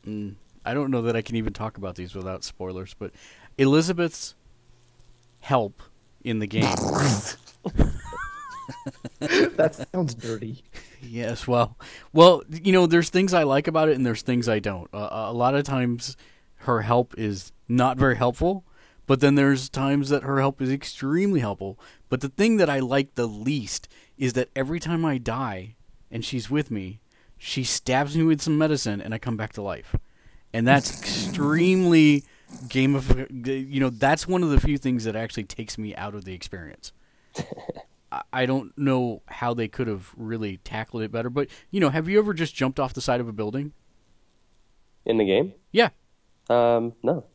Mm, I don't know that I can even talk about these without spoilers, but Elizabeth's help in the game. <laughs> That sounds dirty. Yes, well, well, you know, there's things I like about it, and there's things I don't. Uh, a lot of times, her help is not very helpful, but then there's times that her help is extremely helpful. But the thing that I like the least is that every time I die and she's with me, she stabs me with some medicine, and I come back to life, and that's <laughs> extremely game of you know that's one of the few things that actually takes me out of the experience. <laughs> I- don't know how they could have really tackled it better, but you know, have you ever just jumped off the side of a building? In the game? Yeah, Um, no.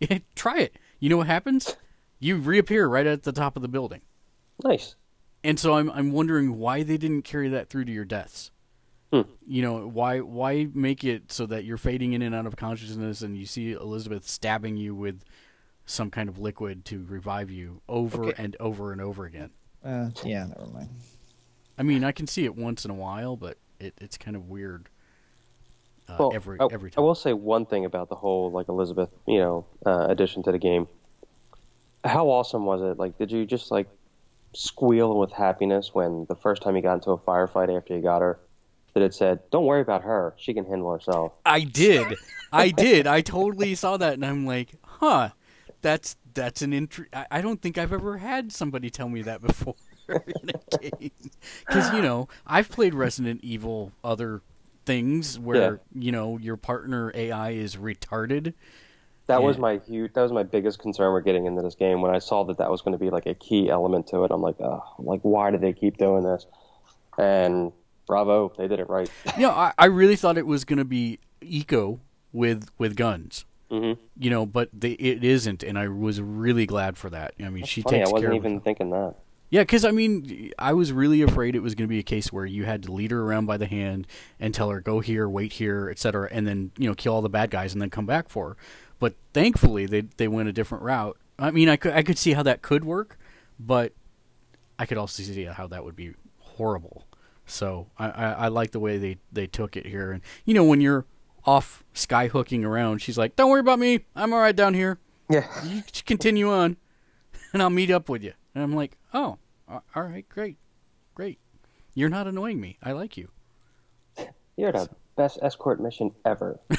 <laughs> try it. You know what happens? You reappear right at the top of the building, Nice. and so I'm I'm wondering why they didn't carry that through to your deaths. Hmm. You know why why make it so that you're fading in and out of consciousness, and you see Elizabeth stabbing you with some kind of liquid to revive you over Okay. and over and over again. Uh, yeah, never mind. I mean, I can see it once in a while, but it, it's kind of weird. Uh, Well, every I, every I will say one thing about the whole like Elizabeth, you know, uh, addition to the game. How awesome was it? Like, did you just like squeal with happiness when the first time you got into a firefight after you got her, that it said, "Don't worry about her; she can handle herself." I did. I did. I totally saw that, and I'm like, huh, that's that's an int- I, I don't think I've ever had somebody tell me that before <laughs> in a game. Because you know, I've played Resident Evil, other things where you know your partner AI is retarded. That was my huge. That was my biggest concern with getting into this game. When I saw that that was going to be like a key element to it, I'm like, oh, like why do they keep doing this? And bravo, they did it right. <laughs> yeah, I, I really thought it was going to be Ico with with guns. Hmm You know, but they, it isn't, and I was really glad for that. I mean, she Funny, I wasn't care even of. thinking that. Yeah, because I mean, I was really afraid it was going to be a case where you had to lead her around by the hand and tell her go here, wait here, etc., and then you know kill all the bad guys and then come back for her. But thankfully, they they went a different route. I mean, I could I could see how that could work, but I could also see how that would be horrible. So I, I, I like the way they, they took it here. And you know, when you're off sky hooking around, she's like, "Don't worry about me. I'm all right down here. Yeah. You just continue on, <laughs> and I'll meet up with you." And I'm like, "Oh, all right, great, great. You're not annoying me. I like you." You're the best escort mission ever. <laughs>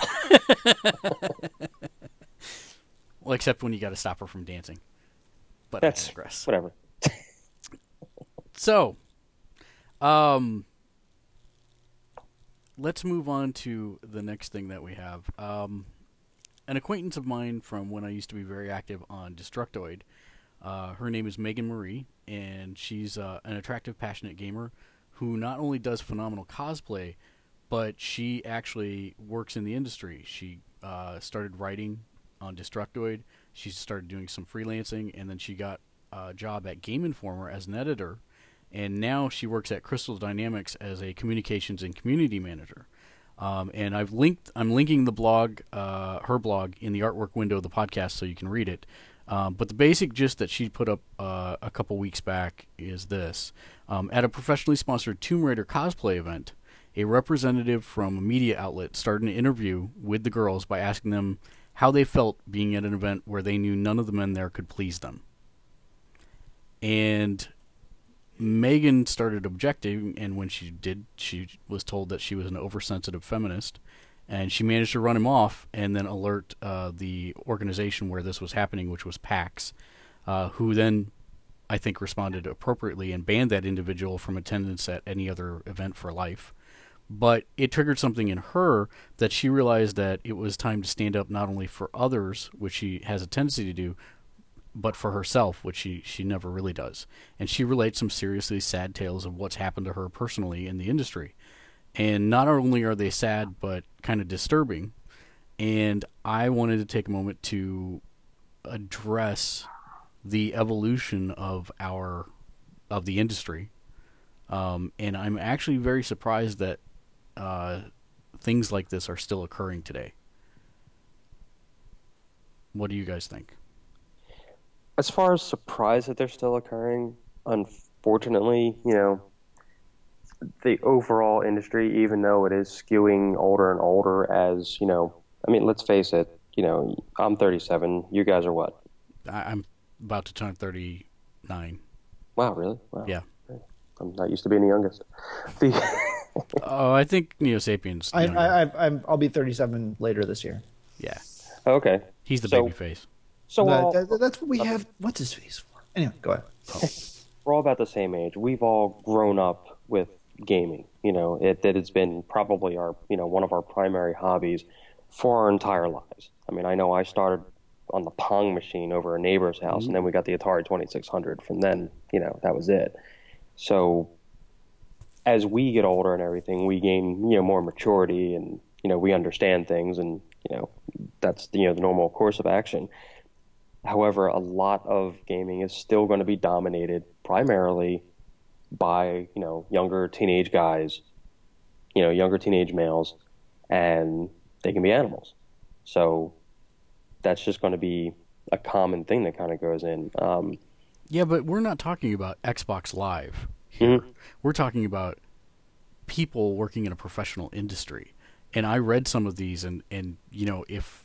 Well, except when you got to stop her from dancing. But That's whatever. <laughs> So, um, let's move on to the next thing that we have. Um, an acquaintance of mine from when I used to be very active on Destructoid. Uh, her name is Meagan Marie, and she's uh, an attractive, passionate gamer who not only does phenomenal cosplay, but she actually works in the industry. She uh, started writing on Destructoid. She started doing some freelancing, and then she got a job at Game Informer as an editor. And now she works at Crystal Dynamics as a communications and community manager. Um, and I've linked. I'm linking the blog, uh, her blog, in the artwork window of the podcast, so you can read it. Um, but the basic gist that she put up uh, a couple weeks back is this: um, at a professionally sponsored Tomb Raider cosplay event, a representative from a media outlet started an interview with the girls by asking them how they felt being at an event where they knew none of the men there could please them. And Meagan started objecting, and when she did, she was told that she was an oversensitive feminist, and she managed to run him off and then alert uh, the organization where this was happening, which was PAX, uh, who then, I think, responded appropriately and banned that individual from attendance at any other event for life. But it triggered something in her that she realized that it was time to stand up not only for others, which she has a tendency to do, but for herself, which she, she never really does. And she relates some seriously sad tales of what's happened to her personally in the industry. And not only are they sad, but kind of disturbing. And I wanted to take a moment to address the evolution of our of the industry. Um, and I'm actually very surprised that uh, things like this are still occurring today. What do you guys think? As far as surprise that they're still occurring, unfortunately, you know, the overall industry, even though it is skewing older and older, as you know, I mean, let's face it, you know, I'm 37. You guys are what? I, I'm about to turn 39. Wow, really? Wow. Yeah. I'm not used to being the youngest. The <laughs> Oh, I think Neo Sapiens. I, younger. I, I, I'm, I'll be 37 later this year. yeah, okay, he's the So- baby face. So we're uh, That- that's what we uh, have. What's his face for? Anyway, go ahead. <laughs> we're all about the same age. We've all grown up with gaming. You know, it that it's been probably our you know one of our primary hobbies for our entire lives. I mean, I know I started on the Pong machine over a neighbor's house, mm-hmm. and then we got the Atari 2600. From then, you know, that was it. So, as we get older and everything, we gain you know more maturity, and you know we understand things, and you know that's you know the normal course of action. However, a lot of gaming is still going to be dominated primarily by you know younger teenage guys, you know younger teenage males, and they can be animals. So that's just going to be a common thing that kind of goes in. Um, Yeah, but we're not talking about Xbox Live here. We're talking about people working in a professional industry. And I read some of these, and and you know if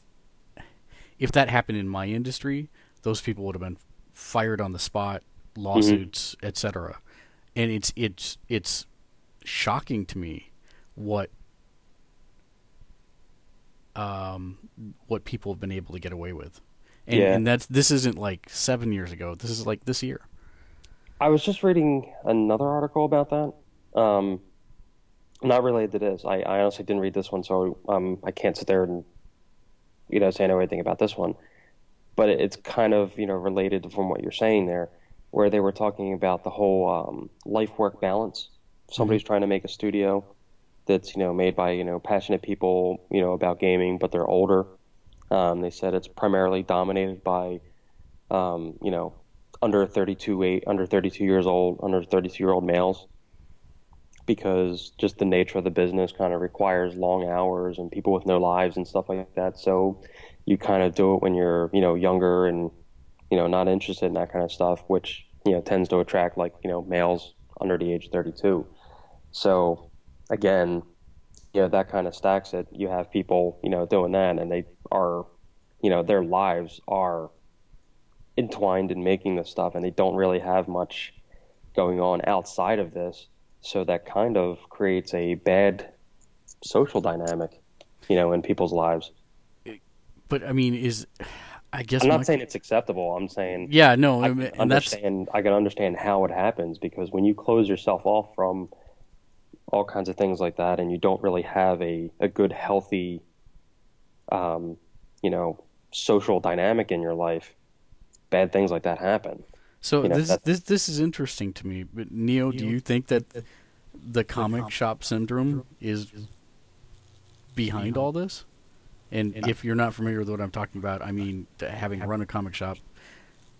if that happened in my industry, those people would have been fired on the spot, lawsuits, etc. And it's it's it's shocking to me what um what people have been able to get away with. And, Yeah. and that's this isn't like seven years ago. This is like this year. I was just reading another article about that. Um, not related to this. I, I honestly didn't read this one, so um, I can't sit there and you know say I know anything about this one. But it's kind of you know related from what you're saying there, where they were talking about the whole um, life work balance. Somebody's trying to make a studio that's you know made by you know passionate people you know about gaming, but they're older. Um, they said it's primarily dominated by um, you know under 32 eight, under 32 years old, under 32 year old males, because just the nature of the business kind of requires long hours and people with no lives and stuff like that. So you kind of do it when you're you know younger and you know not interested in that kind of stuff, which you know tends to attract like you know males under the age of 32. So again, you know that kind of stacks it. You have people you know doing that, and they are, you know, their lives are entwined in making this stuff, and they don't really have much going on outside of this. So that kind of creates a bad social dynamic, you know, in people's lives. But I mean, is I guess I'm my- not saying it's acceptable. I'm saying yeah, no, I can mean, and that's understand. I can understand how it happens because when you close yourself off from all kinds of things like that, and you don't really have a a good, healthy, um, you know, social dynamic in your life, bad things like that happen. So You know, this this this is interesting to me. But Neo, do you think that the comic shop syndrome is behind all this? And if you're not familiar with what I'm talking about, I mean, having run a comic shop,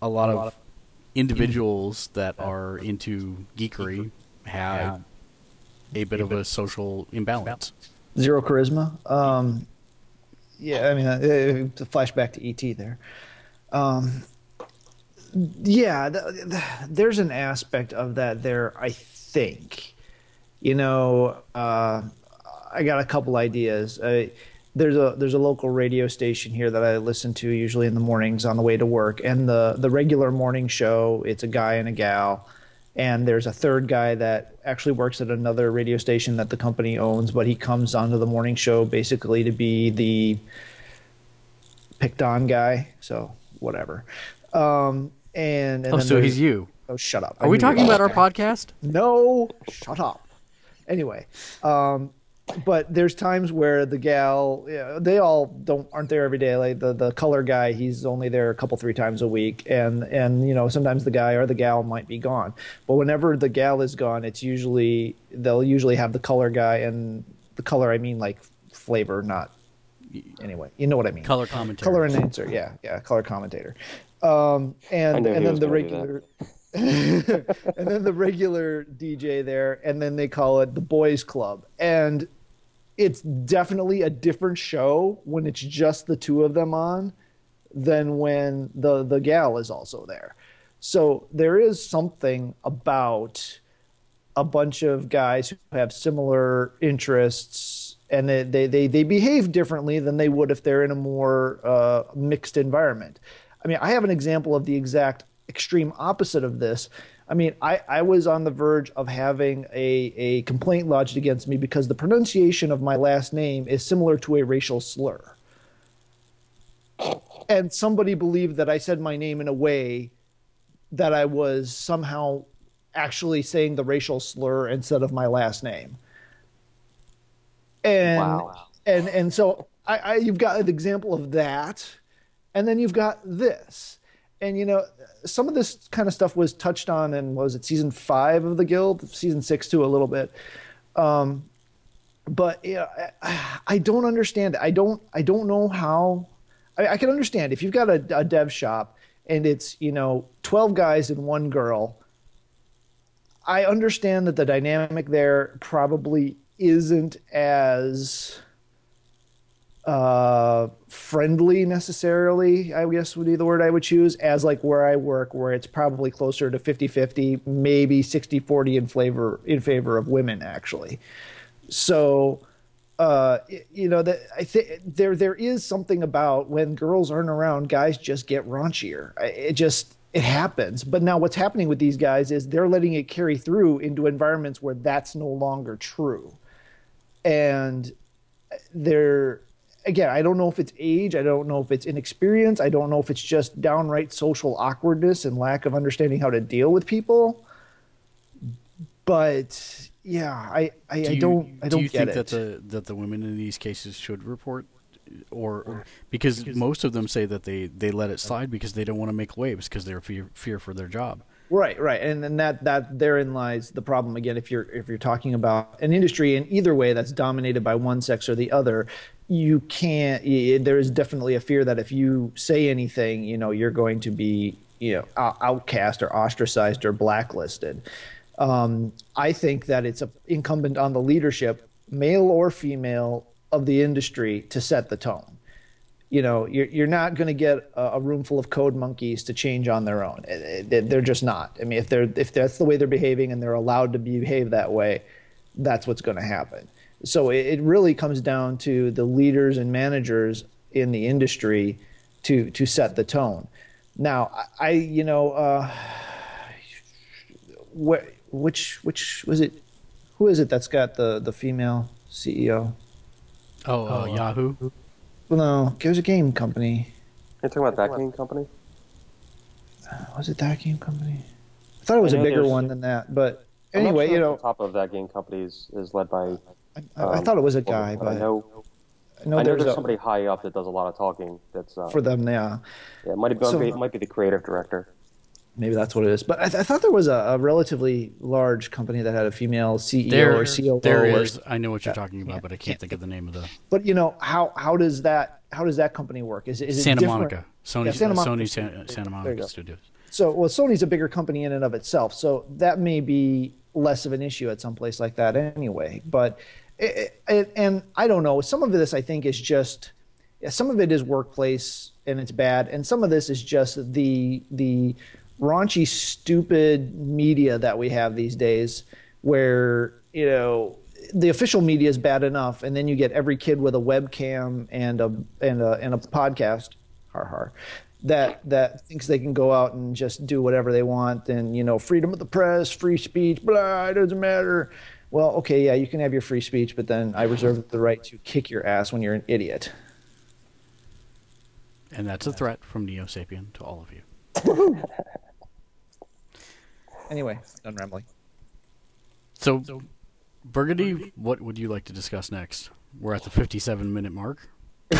a lot of individuals that are into geekery have a bit of a social imbalance. Zero charisma. Um, yeah, I mean, uh, uh, flashback to ET there. Um, yeah, th- th- there's an aspect of that there. I think. You know, uh, I got a couple ideas. There's a there's a local radio station here that I listen to usually in the mornings on the way to work, and the the regular morning show. It's a guy and a gal, and there's a third guy that actually works at another radio station that the company owns, but he comes onto the morning show basically to be the picked on guy. So whatever. Um, and, and Oh, then so he's you. Oh, shut up! Are we I knew talking about our podcast? no, shut up. Anyway, um, but there's times where the gal, yeah, they all don't aren't there every day. Like the the color guy, he's only there a couple three times a week, and and you know sometimes the guy or the gal might be gone. But whenever the gal is gone, it's usually they'll usually have the color guy, and the color I mean like flavor, not anyway. You know what I mean? Color commentator. color announcer yeah yeah color commentator um and and then the gonna do that. regular <laughs> and then the regular dj there and then they call it the boys club and it's definitely a different show when it's just the two of them on than when the the gal is also there so there is something about a bunch of guys who have similar interests and they, they, they, they behave differently than they would if they're in a more uh, mixed environment. I mean, I have an example of the exact extreme opposite of this. I mean, I, I was on the verge of having a, a complaint lodged against me because the pronunciation of my last name is similar to a racial slur. And somebody believed that I said my name in a way that I was somehow actually saying the racial slur instead of my last name. And Wow. and and so I, I you've got an example of that, and then you've got this. And you know, some of this kind of stuff was touched on in was it season five of the Guild, season six too, a little bit. Um, but yeah, I, I don't understand. I don't. I don't know how. I, I can understand if you've got a, a dev shop and it's you know twelve guys and one girl. I understand that the dynamic there probably isn't as uh, friendly necessarily, I guess would be the word I would choose, as like where I work, where it's probably closer to 50 50, maybe 60 40 in flavor in favor of women, actually. So, uh, you know, that I think there there is something about when girls aren't around, guys just get raunchier. It just it happens. But now what's happening with these guys is they're letting it carry through into environments where that's no longer true. And they're again, I don't know if it's age, I don't know if it's inexperience, I don't know if it's just downright social awkwardness and lack of understanding how to deal with people. But yeah, I I, Do I you, don't I don't do you get think it. that the that the women in these cases should report, or, or because most of them say that they they let it oh. slide because they don't want to make waves because they're fear fear for their job. Right, right, and and that that therein lies the problem again. If you're if you're talking about an industry in either way that's dominated by one sex or the other, you can't. There is definitely a fear that if you say anything, you know, you're going to be you know outcast or ostracized or blacklisted. Um, I think that it's incumbent on the leadership, male or female, of the industry to set the tone you know you're, you're not going to get a, a room full of code monkeys to change on their own they're just not i mean if they're if that's the way they're behaving and they're allowed to behave that way that's what's going to happen so it, it really comes down to the leaders and managers in the industry to to set the tone now i, I you know uh wh- which which was it who is it that's got the the female ceo Oh, uh, Yahoo. well no there's a game company You're talking about that game company? was it that game company? I thought it was a bigger there's- one than that, but anyway, sure you know, the top of that game company is, is led by. I, I um, thought it was a well, guy, I but know, I know I know there's there's a, somebody high up that does a lot of talking. That's uh, for them. Yeah, yeah, it might be, So- it might be the creative director. maybe that's what it is. But I, th- I thought there was a, a relatively large company that had a female CEO There, or COO. there or- is. I know what you're talking about, but I can't think of the name of the But you know how how does that how does that company work? Is it, is it Santa different? Monica, Sony, Yeah, Santa uh, Monica. Sony Santa, Santa Monica. Studios. So, well, Sony's a bigger company in and of itself, so that may be less of an issue at some place like that anyway. But, it, and I don't know. Some of this, I think, is just some of it is workplace and it's bad, and some of this is just the the raunchy, stupid media that we have these days, where you know the official media is bad enough, and then you get every kid with a webcam and a and a and a podcast, har har, that that thinks they can go out and just do whatever they want, and you know freedom of the press, free speech, blah, it doesn't matter. Well, okay, yeah, you can have your free speech, but then I reserve the right to kick your ass when you're an idiot. And that's a threat from Neo Sapien to all of you. <laughs> Anyway, done rambling. So, Burgundy, what would you like to discuss next? We're at the 57 minute mark. <laughs>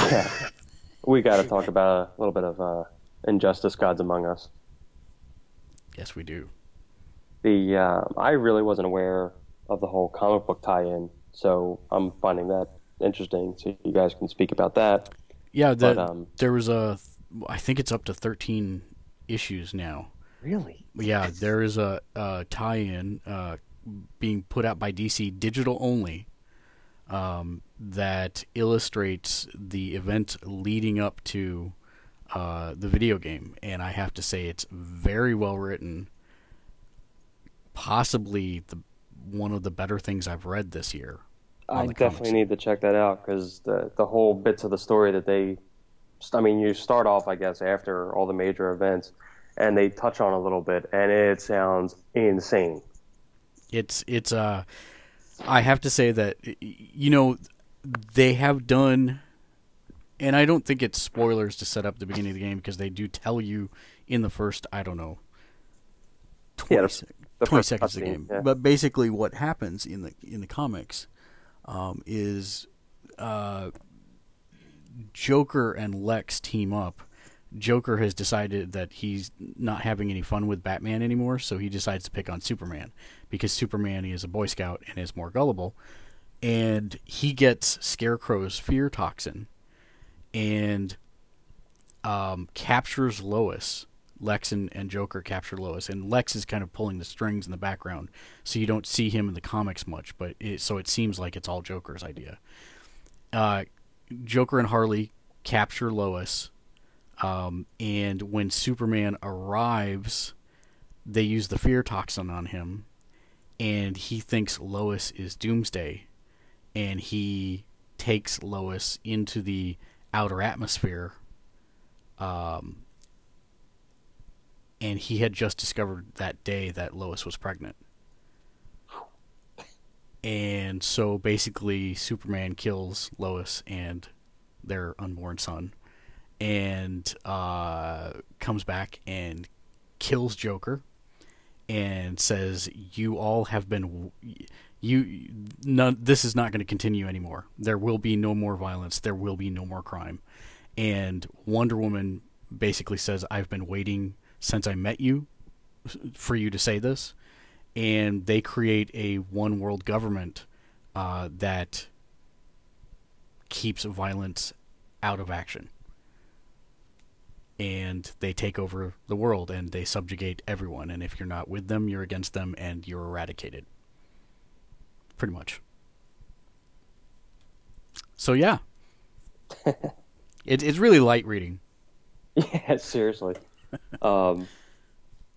We got to talk about a little bit of uh, Injustice: Gods Among Us. Yes, we do. The uh, I really wasn't aware of the whole comic book tie-in, so I'm finding that interesting. So you guys can speak about that. Yeah, the, But, um, there was a, I think it's up to 13 issues now. Really? Yeah, there is a, a tie-in uh, being put out by DC digital only um, that illustrates the event leading up to uh, the video game, and I have to say it's very well written. Possibly the one of the better things I've read this year. I definitely need to check that out because the the whole bits of the story that they, I mean, you start off, I guess, after all the major events, and they touch on a little bit, and it sounds insane. it's it's uh I have to say that you know they have done and I don't think it's spoilers to set up the beginning of the game because they do tell you in the first I don't know 20, Yeah, 20 seconds of the game yeah. but basically what happens in the in the comics um, is uh, Joker and Lex team up Joker has decided that he's not having any fun with Batman anymore, so he decides to pick on Superman because Superman is a Boy Scout and is more gullible. And he gets Scarecrow's fear toxin and um, captures Lois. Lex and, and Joker capture Lois, and Lex is kind of pulling the strings in the background, so you don't see him in the comics much. But it, so it seems like it's all Joker's idea. Uh, Joker and Harley capture Lois, um, and when Superman arrives, they use the fear toxin on him, and he thinks Lois is Doomsday, and he takes Lois into the outer atmosphere, um, and he had just discovered that day that Lois was pregnant. And so basically, Superman kills Lois and their unborn son, and uh, comes back and kills Joker, and says, "You all have been you none this is not going to continue anymore. There will be no more violence. There will be no more crime. And wonder woman basically says i've been waiting since i met you for you to say this and they create a one world government uh, that keeps violence out of action and they take over the world and they subjugate everyone and if you're not with them you're against them and you're eradicated pretty much. So yeah, <laughs> it, it's really light reading. Yeah, seriously. Um,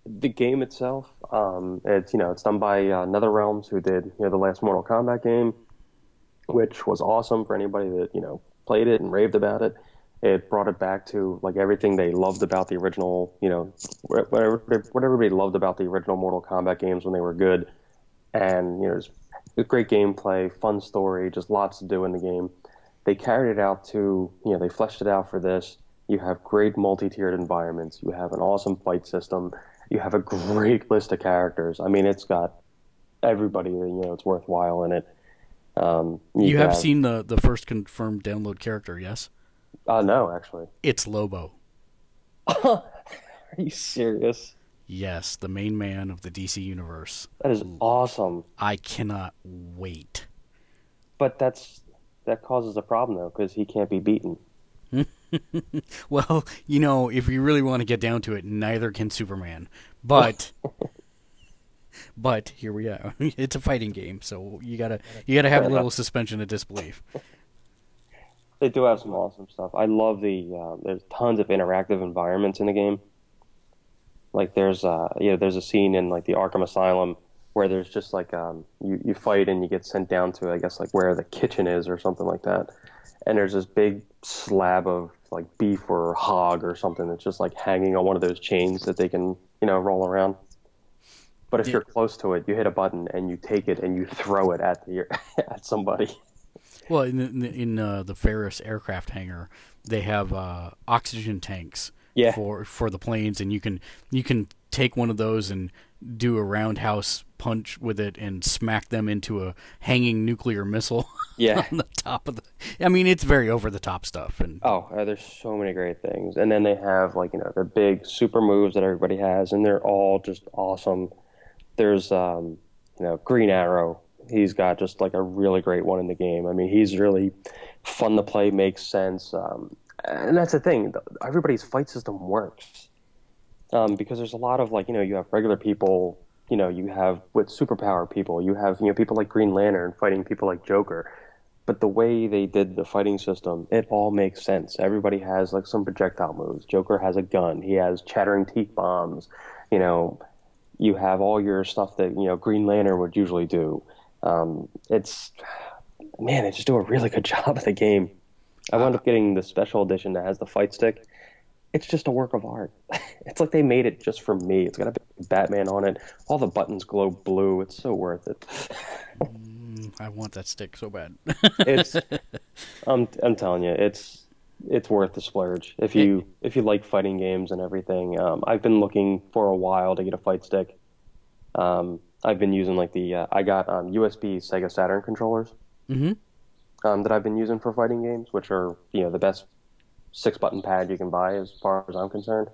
the game itself, um, it's you know it's done by uh, NetherRealms, who did you know the last Mortal Kombat game, which was awesome for anybody that you know played it and raved about it. It brought it back to like everything they loved about the original, you know, whatever what everybody loved about the original Mortal Kombat games when they were good, and you know, great gameplay, fun story, just lots to do in the game. They carried it out to, you know, they fleshed it out for this. You have great multi-tiered environments. You have an awesome fight system. You have a great list of characters. I mean, it's got everybody. You know, it's worthwhile in it. Um, you, you have, have, seen the the first confirmed download character, yes? Uh, no, actually. It's Lobo. <laughs> Are you serious? Yes, the main man of the DC universe. That is awesome. I cannot wait. But that's that causes a problem though because he can't be beaten. <laughs> well, you know, if you really want to get down to it, neither can Superman. But <laughs> but here we are. <laughs> it's a fighting game, so you gotta you gotta have a little suspension of disbelief. They do have some awesome stuff. I love the uh, there's tons of interactive environments in the game. Like there's uh yeah there's a scene in like the Arkham Asylum where there's just like um you you fight and you get sent down to I guess like where the kitchen is or something like that, and there's this big slab of like beef or hog or something that's just like hanging on one of those chains that they can you know roll around. But if yeah. you're close to it, you hit a button and you take it and you throw it at the <laughs> at somebody. Well, in in, in uh, the Ferris aircraft hangar, they have uh, oxygen tanks yeah. for for the planes, and you can you can take one of those and do a roundhouse punch with it and smack them into a hanging nuclear missile <laughs> yeah. on the top of the I mean it's very over the top stuff and Oh, uh, there's so many great things. And then they have like, you know, the big super moves that everybody has and they're all just awesome. There's um, you know, Green Arrow. He's got just like a really great one in the game. I mean, he's really fun to play, makes sense. Um, and that's the thing. Everybody's fight system works um, because there's a lot of like you know you have regular people, you know you have with superpower people, you have you know people like Green Lantern fighting people like Joker. But the way they did the fighting system, it all makes sense. Everybody has like some projectile moves. Joker has a gun. He has chattering teeth bombs. You know, you have all your stuff that you know Green Lantern would usually do. Um, it's man, they just do a really good <laughs> job of the game. I wound up getting the special edition that has the fight stick. It's just a work of art. <laughs> it's like they made it just for me. It's got a Batman on it. All the buttons glow blue. It's so worth it. mm, I want that stick so bad. it's <laughs> I'm I'm telling you, it's it's worth the splurge if you if you like fighting games and everything. Um, I've been looking for a while to get a fight stick. Um, I've been using like the uh, I got um, USB Sega Saturn controllers. Mm-hmm um, that I've been using for fighting games, which are you know the best six button pad you can buy as far as I'm concerned.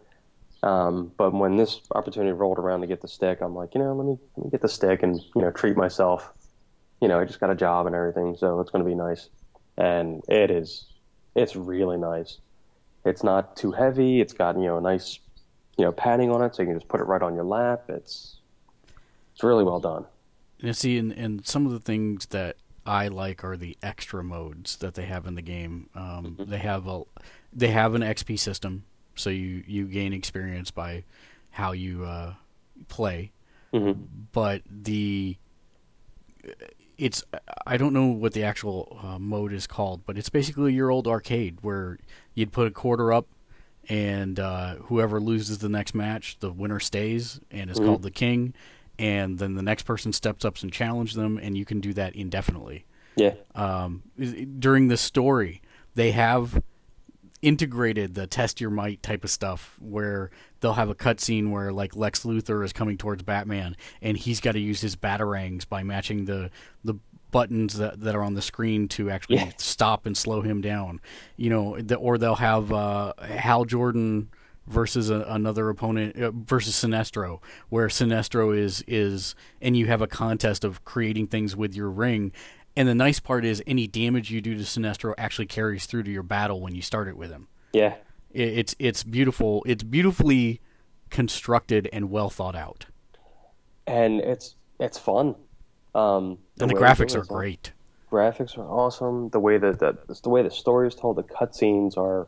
Um, but when this opportunity rolled around to get the stick, I'm like, you know, let me let me get the stick and you know treat myself. You know, I just got a job and everything, so it's going to be nice. And it is, it's really nice. It's not too heavy. It's got you know a nice, you know, padding on it, so you can just put it right on your lap. It's it's really well done. You see, and, and some of the things that I like are the extra modes that they have in the game. Um, mm-hmm. They have a they have an XP system, so you you gain experience by how you uh, play. Mm-hmm. But the it's I don't know what the actual uh, mode is called, but it's basically your old arcade where you'd put a quarter up and uh, whoever loses the next match, the winner stays and is called the king. And then the next person steps up and challenge them, and you can do that indefinitely. Yeah. Um, during the story, they have integrated the test your might type of stuff where they'll have a cutscene where like Lex Luthor is coming towards Batman and he's got to use his batarangs by matching the the buttons that, that are on the screen to actually Yeah. stop and slow him down. You know, the, or they'll have uh, Hal Jordan versus a, another opponent uh, versus Sinestro, where Sinestro is is and you have a contest of creating things with your ring. And the nice part is any damage you do to Sinestro actually carries through to your battle when you start it with him. Yeah. It, it's it's beautiful. It's beautifully constructed and well thought out. And it's it's fun. Um, And the graphics are great. graphics are awesome. The way that the, the way the story is told, the cutscenes are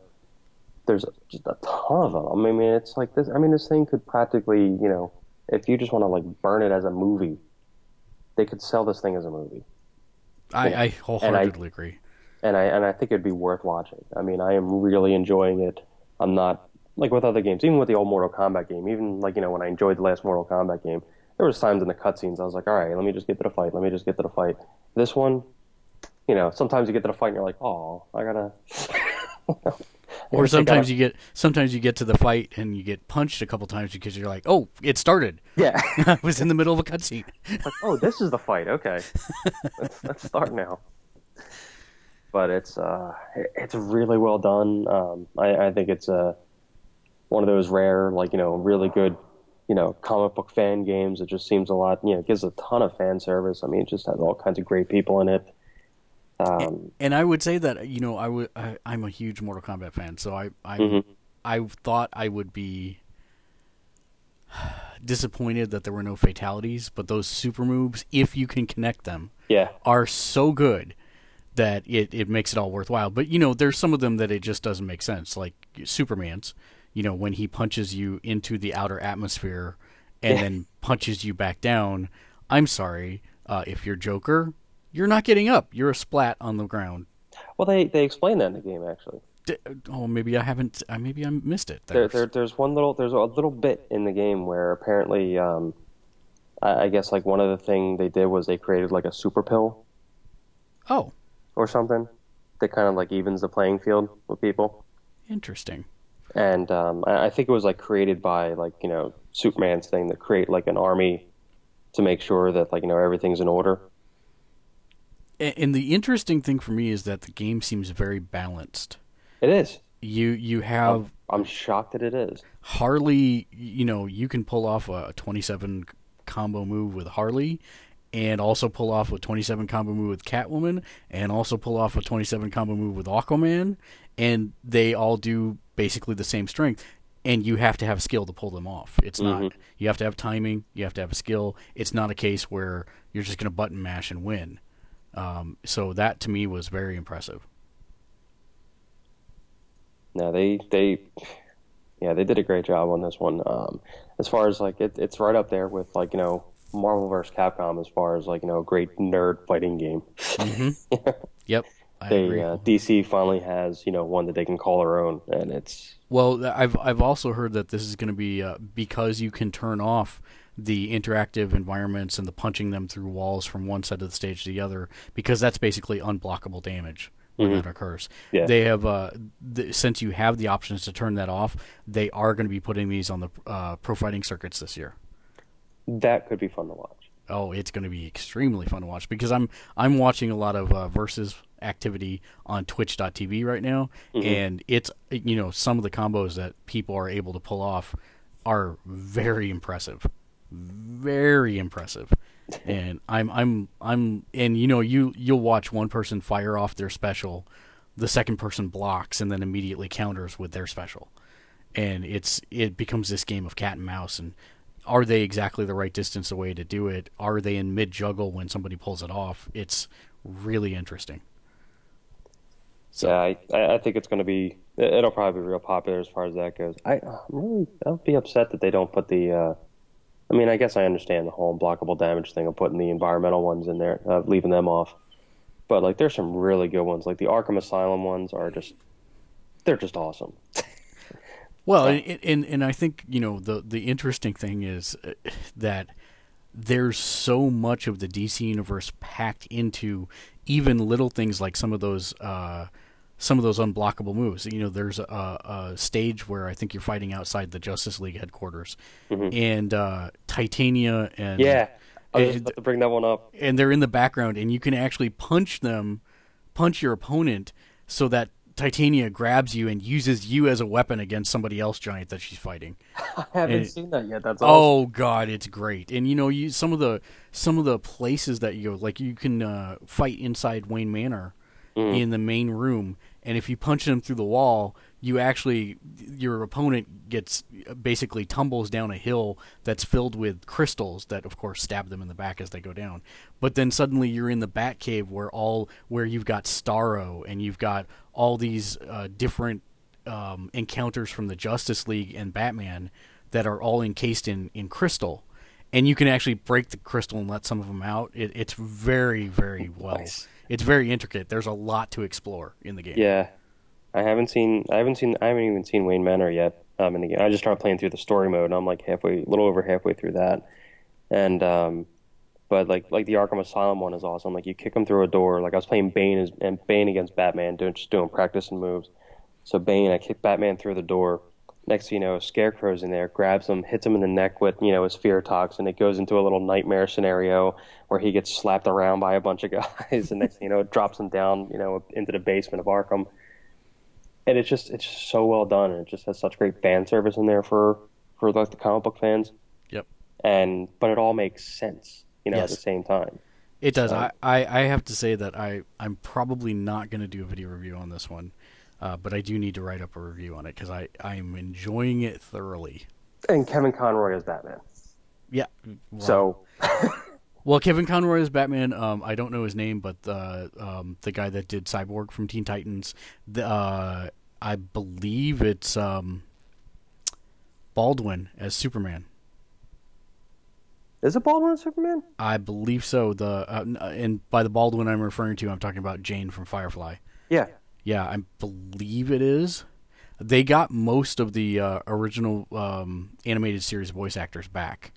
there's just a ton of them. I mean, it's like this. I mean, this thing could practically, you know, if you just want to like burn it as a movie, they could sell this thing as a movie, I. I wholeheartedly agree. and I and I think it'd be worth watching. I mean, I am really enjoying it. I'm not like with other games, even with the old Mortal Kombat game, even like you know when I enjoyed the last Mortal Kombat game, there was times in the cutscenes I was like, all right, let me just get to the fight. Let me just get to the fight. This one, you know, sometimes you get to the fight and you're like, oh, I gotta. <laughs> Or sometimes you get sometimes you get to the fight and you get punched a couple times because you're like, oh, it started. yeah. <laughs> I was in the middle of a cutscene. like, oh, this is the fight. Okay, let's, let's start now. But it's uh, it's really well done. Um, I, I think it's uh, one of those rare, like you know, really good, you know, comic book fan games. It just seems a lot, you know, it gives a ton of fan service. I mean, it just has all kinds of great people in it. Um, And I would say that you know I would I, I'm a huge Mortal Kombat fan, so I I Mhm. I thought I would be <sighs> disappointed that there were no fatalities, but those super moves, if you can connect them, yeah, are so good that it, it makes it all worthwhile. But you know, there's some of them that it just doesn't make sense, like Superman's. You know, when he punches you into the outer atmosphere and then punches you back down. I'm sorry, uh, if you're Joker, you're not getting up. You're a splat on the ground. well, they they explain that in the game actually. D- oh, maybe I haven't. Uh, maybe I missed it. There, There's- there, there's one little, there's a little bit in the game where apparently, um, I, I guess like one of the thing they did was they created like a super pill oh, or something that kind of like evens the playing field with people. interesting. And um, I, I think it was like created by like you know Superman's thing that create like an army to make sure that like you know everything's in order. And the interesting thing for me is that the game seems very balanced. It is. You you have I'm shocked that it is. Harley, you know, you can pull off a 27 combo move with Harley and also pull off a 27 combo move with Catwoman and also pull off a 27 combo move with Aquaman and they all do basically the same strength and you have to have skill to pull them off. It's not mm-hmm. you have to have timing, you have to have skill. It's not a case where you're just going to button mash and win. Um, so that to me was very impressive. No, they they yeah they did a great job on this one. Um, as far as like it, it's right up there with like you know Marvel vs. Capcom as far as like you know a great nerd fighting game. <laughs> Yep. I they agree. uh, DC finally has you know one that they can call their own, and it's Well, I've I've also heard that this is going to be uh, because you can turn off the interactive environments and the punching them through walls from one side of the stage to the other because that's basically unblockable damage when that occurs. Yeah. They have uh, th- since you have the options to turn that off, they are going to be putting these on the uh, pro fighting circuits this year. that could be fun to watch. Oh, it's going to be extremely fun to watch because I'm I'm watching a lot of uh, versus activity on Twitch.tv right now, and it's you know some of the combos that people are able to pull off are very impressive, very impressive. and I'm I'm I'm and you know you you'll watch one person fire off their special, the second person blocks and then immediately counters with their special, and it's it becomes this game of cat and mouse and are they exactly the right distance away to do it? Are they in mid juggle when somebody pulls it off? It's really interesting. So- yeah, I, I think it's going to be it'll probably be real popular as far as that goes. I I'm really I'll be upset that they don't put the. Uh, I mean, I guess I understand the whole unblockable damage thing of putting the environmental ones in there, uh, leaving them off. But like, there's some really good ones. Like the Arkham Asylum ones are just, they're just awesome. <laughs> Well, and, and and I think you know the the interesting thing is uh, that there's so much of the DC universe packed into even little things like some of those uh, some of those unblockable moves. You know, there's a, a stage where I think you're fighting outside the Justice League headquarters, and uh, Titania and Yeah, I was about to bring that one up. and they're in the background, and you can actually punch them, punch your opponent, so that Titania grabs you and uses you as a weapon against somebody else giant that she's fighting. <laughs> I haven't And- seen that yet. That's awesome. Oh God, it's great. And you know, you some of the some of the places that you go, like you can uh, fight inside Wayne Manor in the main room, and if you punch them through the wall, you actually your opponent gets basically tumbles down a hill that's filled with crystals that, of course, stab them in the back as they go down. But then suddenly you're in the Batcave where all where you've got Starro and you've got all these uh, different um, encounters from the Justice League and Batman that are all encased in, in crystal, and you can actually break the crystal and let some of them out. It, it's very very well. Nice. It's very intricate. There's a lot to explore in the game. Yeah, I haven't seen. I haven't seen. I haven't even seen Wayne Manor yet. Um, in the game, I just started playing through the story mode, and I'm like halfway, a little over halfway through that. And um, but like like the Arkham Asylum one is awesome. Like you kick him through a door. Like I was playing Bane as and Bane against Batman, doing just doing practice and moves. So Bane, I kick Batman through the door. Next thing you know, Scarecrow's in there, grabs him, hits him in the neck with you know his fear toxin. And it goes into a little nightmare scenario where he gets slapped around by a bunch of <laughs> guys, and next thing you know, it drops him down you know into the basement of Arkham. And it's just it's just so well done, and it just has such great fan service in there for for like the comic book fans. Yep. And but it all makes sense, you know, Yes. at the same time. It does. So- I, I, I have to say that I, I'm probably not going to do a video review on this one, uh, but I do need to write up a review on it because I, I'm enjoying it thoroughly. And Kevin Conroy is Batman. Yeah. So well, Kevin Conroy is Batman. Um, I don't know his name, but the um, the guy that did Cyborg from Teen Titans, the, uh, I believe it's um, Baldwin as Superman. is it Baldwin as Superman? I believe so. The uh, and by the Baldwin I'm referring to, I'm talking about Jayne from Firefly. Yeah. Yeah, I believe it is. They got most of the uh, original um, animated series voice actors back.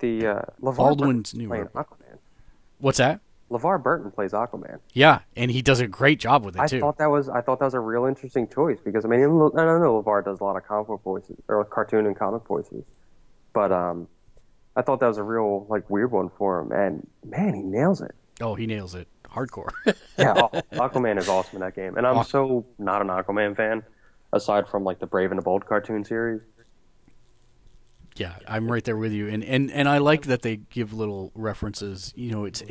The uh, LeVar Baldwin's Burton's playing Aquaman. What's that? LeVar Burton plays Aquaman. Yeah, and he does a great job with it I too. thought that was I thought that was a real interesting choice because I mean I don't know LeVar does a lot of comic book voices or cartoon and comic voices, but um, I thought that was a real like weird one for him and man he nails it. oh, he nails it, hardcore. <laughs> Yeah, <laughs> Aquaman is awesome in that game, and I'm Aqu- so not an Aquaman fan aside from like the Brave and the Bold cartoon series. yeah, I'm right there with you, and and and I like that they give little references. You know, it's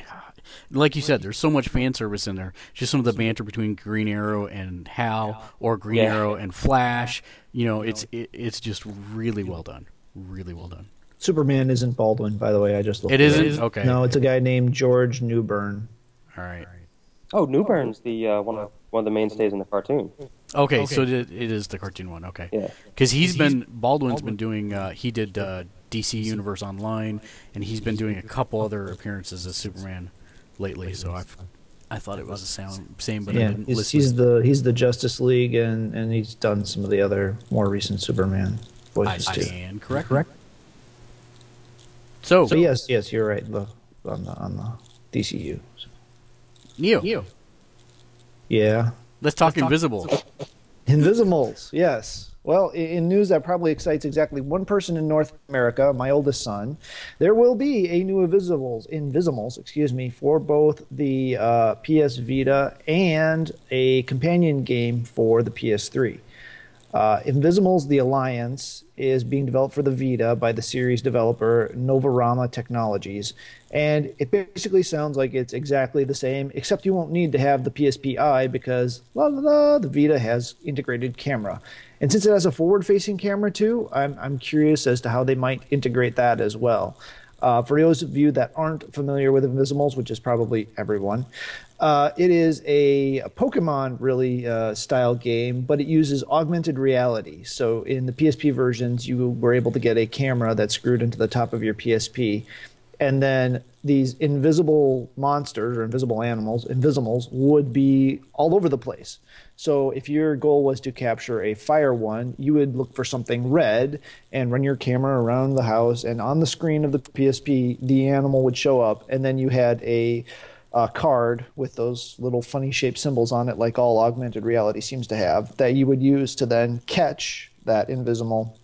like you said, there's so much fan service in there. Just some of the banter between Green Arrow and Hal, or Green Yeah. Arrow and Flash. You know, it's it, it's just really well done, really well done. Superman isn't Baldwin, by the way. I just looked It it up. isn't okay. No, it's a guy named George Newbern. All right. Oh, Newbern's the uh, one of one of the mainstays in the cartoon. Okay, so it, it is the cartoon one. Okay. Yeah. Because he's been Baldwin's been doing. Uh, he did uh, DC Universe Online, and he's been doing a couple other appearances as Superman lately. So I, I thought it was the sound same, but I yeah, didn't he's, listen. he's the he's the Justice League, and and he's done some of the other more recent Superman I voices too. stand correct. Correct. So, So yes, yes, you're right. The, on the on the DCU. Neo, Neo, Yeah, let's talk Invisible. Invisibles, yes. Well, in news that probably excites exactly one person in North America, my oldest son, there will be a new Invisibles, Invisimals, excuse me, for both the uh, PS Vita and a companion game for the PS3. Uh, Invisimals: The Alliance is being developed for the Vita by the series developer Novarama Technologies, and it basically sounds like it's exactly the same, except you won't need to have the PSPi because la la la, the Vita has integrated camera, and since it has a forward-facing camera too, I'm I'm curious as to how they might integrate that as well. Uh, for those of you that aren't familiar with Invisimals, which is probably everyone, uh, it is a, a Pokemon really uh, style game, but it uses augmented reality. So in the PSP versions, you were able to get a camera that's screwed into the top of your PSP, and then these invisible monsters or invisible animals, invisimals, would be all over the place. So if your goal was to capture a fire one, you would look for something red and run your camera around the house, and on the screen of the PSP, the animal would show up, and then you had a uh, card with those little funny shaped symbols on it, like all augmented reality seems to have, that you would use to then catch that invisible.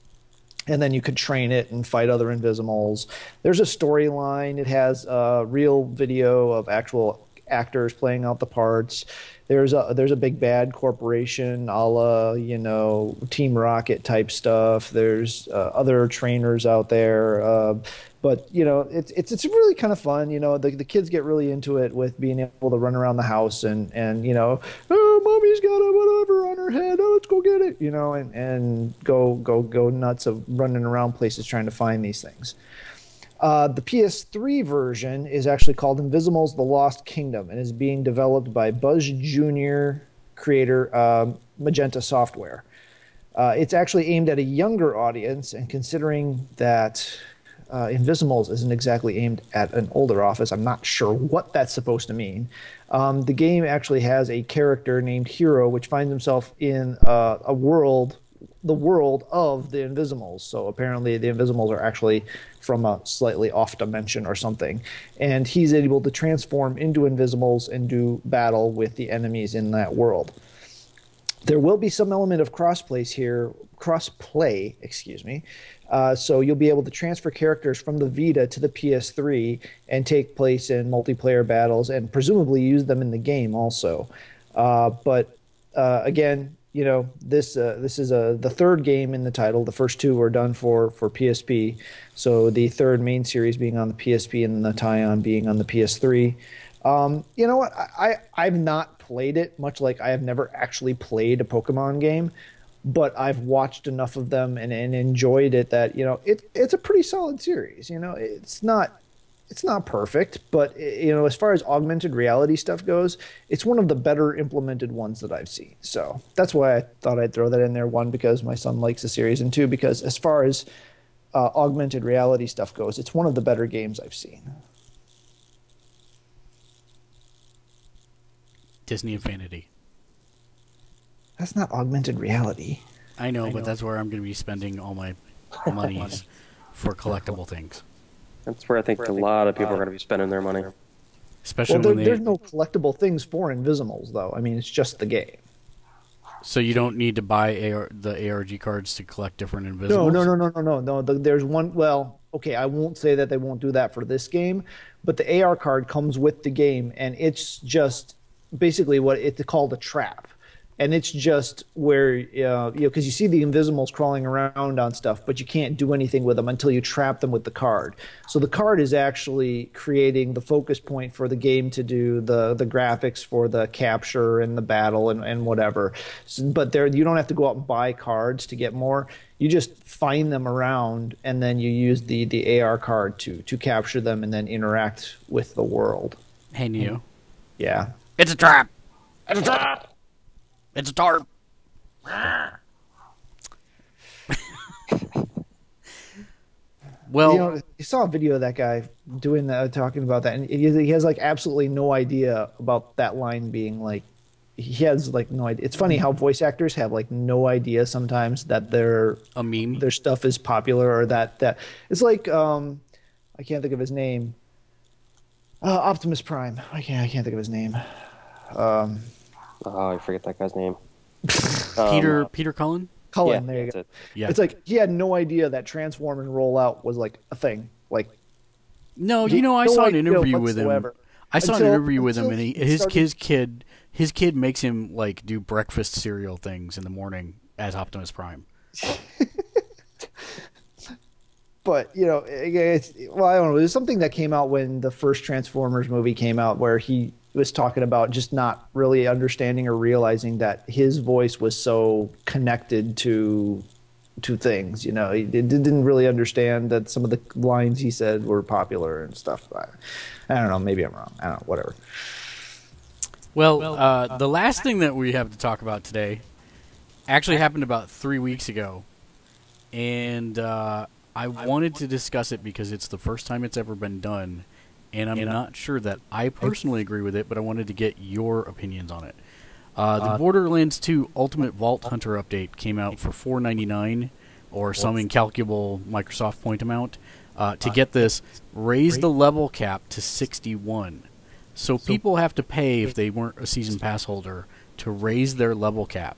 And then you could train it and fight other invisimals. There's a storyline. It has a real video of actual actors playing out the parts. There's a there's a big bad corporation, a la you know Team Rocket type stuff. There's uh, other trainers out there. Uh, but you know it's it's it's really kind of fun you know the, the kids get really into it with being able to run around the house and and you know oh mommy's got a whatever on her head oh let's go get it you know and and go go go nuts of running around places trying to find these things uh, the PS3 version is actually called Invisimals: The Lost Kingdom and is being developed by Buzz Junior creator uh, Magenta Software. Uh, it's actually aimed at a younger audience, and considering that uh, Invisimals isn't exactly aimed at an older office. I'm not sure what that's supposed to mean. Um, the game actually has a character named Hero, which finds himself in uh, a world, the world of the Invisimals. So apparently, the Invisimals are actually from a slightly off dimension or something, and he's able to transform into Invisimals and do battle with the enemies in that world. There will be some element of crossplay here, crossplay, excuse me, uh, so you'll be able to transfer characters from the Vita to the PS3 and take place in multiplayer battles and presumably use them in the game also. Uh, but uh, again, you know this uh, this is a the third game in the title. The first two were done for for PSP, so the third main series being on the PSP and the tie-on being on the PS3. Um, you know what? I, I I've not played it much like I have never actually played a Pokemon game but I've watched enough of them and, and enjoyed it that you know it it's a pretty solid series. You know, it's not it's not perfect, but you know, as far as augmented reality stuff goes, it's one of the better implemented ones that I've seen. So that's why I thought I'd throw that in there. One because my son likes the series, and two because as far as uh, augmented reality stuff goes, it's one of the better games I've seen. Disney Infinity. That's not augmented reality. I know, I but know. that's where I'm going to be spending all my monies <laughs> for collectible things. That's where I think a lot of people are going to be spending their money. Especially well, there, they... there's no collectible things for Invisimals, though. I mean, it's just the game. So you don't need to buy AR, the ARG cards to collect different Invisibles. No, no, no, no, no, no, no. The, there's one. Well, okay, I won't say that they won't do that for this game, but the AR card comes with the game, and it's just basically what it's called a trap and it's just where uh, you know because you see the invisibles crawling around on stuff but you can't do anything with them until you trap them with the card. So the card is actually creating the focus point for the game to do the the graphics for the capture and the battle and, and whatever. So, but there you don't have to go out and buy cards to get more. You just find them around and then you use the the AR card to to capture them and then interact with the world. Hey Neo. Yeah. It's a trap. It's a trap it's a tarp. well, you, know, you saw a video of that guy doing that, talking about that, and he has like absolutely no idea about that line being like. He has like no idea. It's funny how voice actors have like no idea sometimes that their a meme, their stuff is popular, or that that it's like um, I can't think of his name. Uh, Optimus Prime. I can't. I can't think of his name. Um, Oh, I forget that guy's name. <laughs> Peter um, Peter Cullen. Cullen, yeah, there you go. It. Yeah, it's like he had no idea that transform and roll out was like a thing. Like, no, you know, I no saw an interview with him. I saw until, an interview with him, and he, his started... his kid his kid makes him like do breakfast cereal things in the morning as Optimus Prime. <laughs> but you know, it's well, I don't know. There's something that came out when the first Transformers movie came out, where he was talking about just not really understanding or realizing that his voice was so connected to to things. You know, he didn't really understand that some of the lines he said were popular and stuff. I, I don't know. Maybe I'm wrong. I don't know. Whatever. Well, uh, the last thing that we have to talk about today actually happened about three weeks ago, and uh, I wanted to discuss it because it's the first time it's ever been done, and I'm not sure that I personally agree with it, but I wanted to get your opinions on it. Uh, the Borderlands 2 Ultimate Vault Hunter update came out for 4.99, or some incalculable Microsoft point amount. Uh, to get this, raise the level cap to 61. So people have to pay if they weren't a season pass holder to raise their level cap,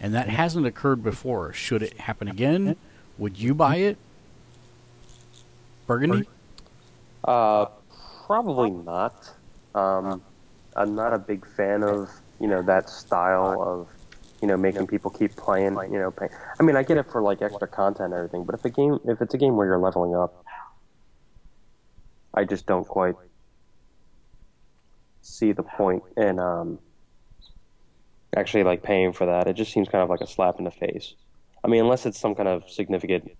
and that hasn't occurred before. Should it happen again? Would you buy it? Burgundy? Uh, probably not. Um, I'm not a big fan of you know that style of you know making people keep playing. You know, pay. I mean, I get it for like extra content and everything, but if a game, if it's a game where you're leveling up, I just don't quite see the point in um, actually like paying for that. It just seems kind of like a slap in the face. I mean, unless it's some kind of significant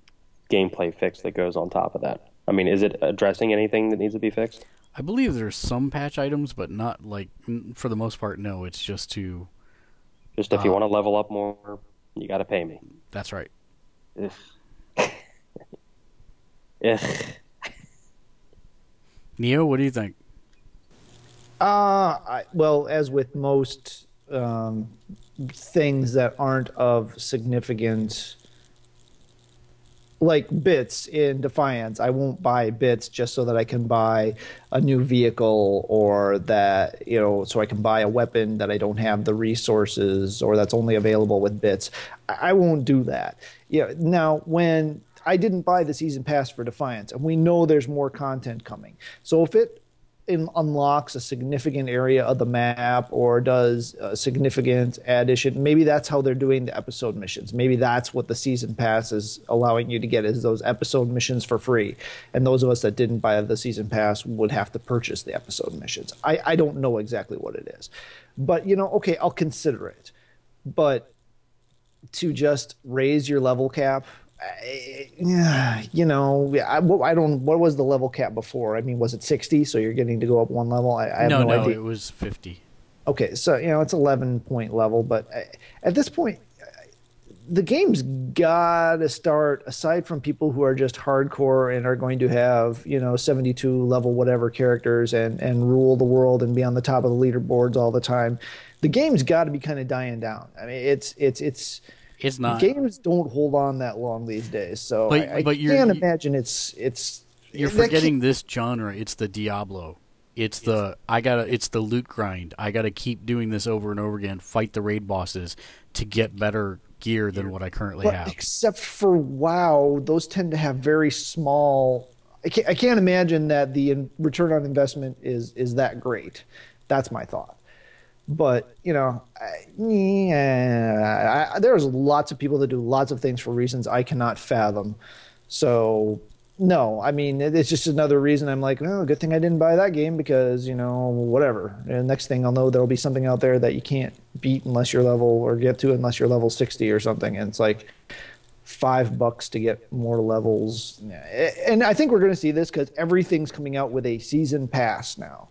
gameplay fix that goes on top of that. I mean, is it addressing anything that needs to be fixed? I believe there's some patch items, but not like for the most part. No, it's just to. Just if you want to level up more, you got to pay me. That's right. Ugh. <laughs> Ugh. Neo, what do you think? Uh, I, well, as with most um, things that aren't of significant, like bits in Defiance, I won't buy bits just so that I can buy a new vehicle or that, you know, so I can buy a weapon that I don't have the resources or that's only available with bits. I, won't do that. Yeah. Now, when I didn't buy the season pass for Defiance, and we know there's more content coming. So if it in, unlocks a significant area of the map or does a significant addition, maybe that's how they're doing the episode missions. Maybe that's what the season pass is allowing you to get is those episode missions for free. And those of us that didn't buy the season pass would have to purchase the episode missions. I, I don't know exactly what it is. But you know, okay, I'll consider it. But to just raise your level cap yeah, you know, I, I don't. What was the level cap before? I mean, was it sixty? So you're getting to go up one level. I, I have no, no, no, idea. it was fifty. Okay, so you know it's eleven point level, but I, at this point, uh, the game's got to start. Aside from people who are just hardcore and are going to have you know seventy two level whatever characters and and rule the world and be on the top of the leaderboards all the time, the game's got to be kind of dying down. I mean, it's it's it's It's not. games don't hold on that long these days, so But- I, I but can't imagine it's it's. You're forgetting this genre. It's the Diablo. It's the I gotta. It's the loot grind. I gotta keep doing this over and over again. Fight the raid bosses to get better gear than what I currently But have. except for WoW, those tend to have very small. I can't, I can't imagine that the return on investment is is that great. That's my thought. But you know, I, yeah, I, there's lots of people that do lots of things for reasons I cannot fathom. So no, I mean it- it's just another reason I'm like, oh, good thing I didn't buy that game because you know whatever. And next thing I'll know, there'll be something out there that you can't beat unless you're level or get to unless you're level 60 or something. And it's like five bucks to get more levels. And I think we're going to see this because everything's coming out with a season pass now.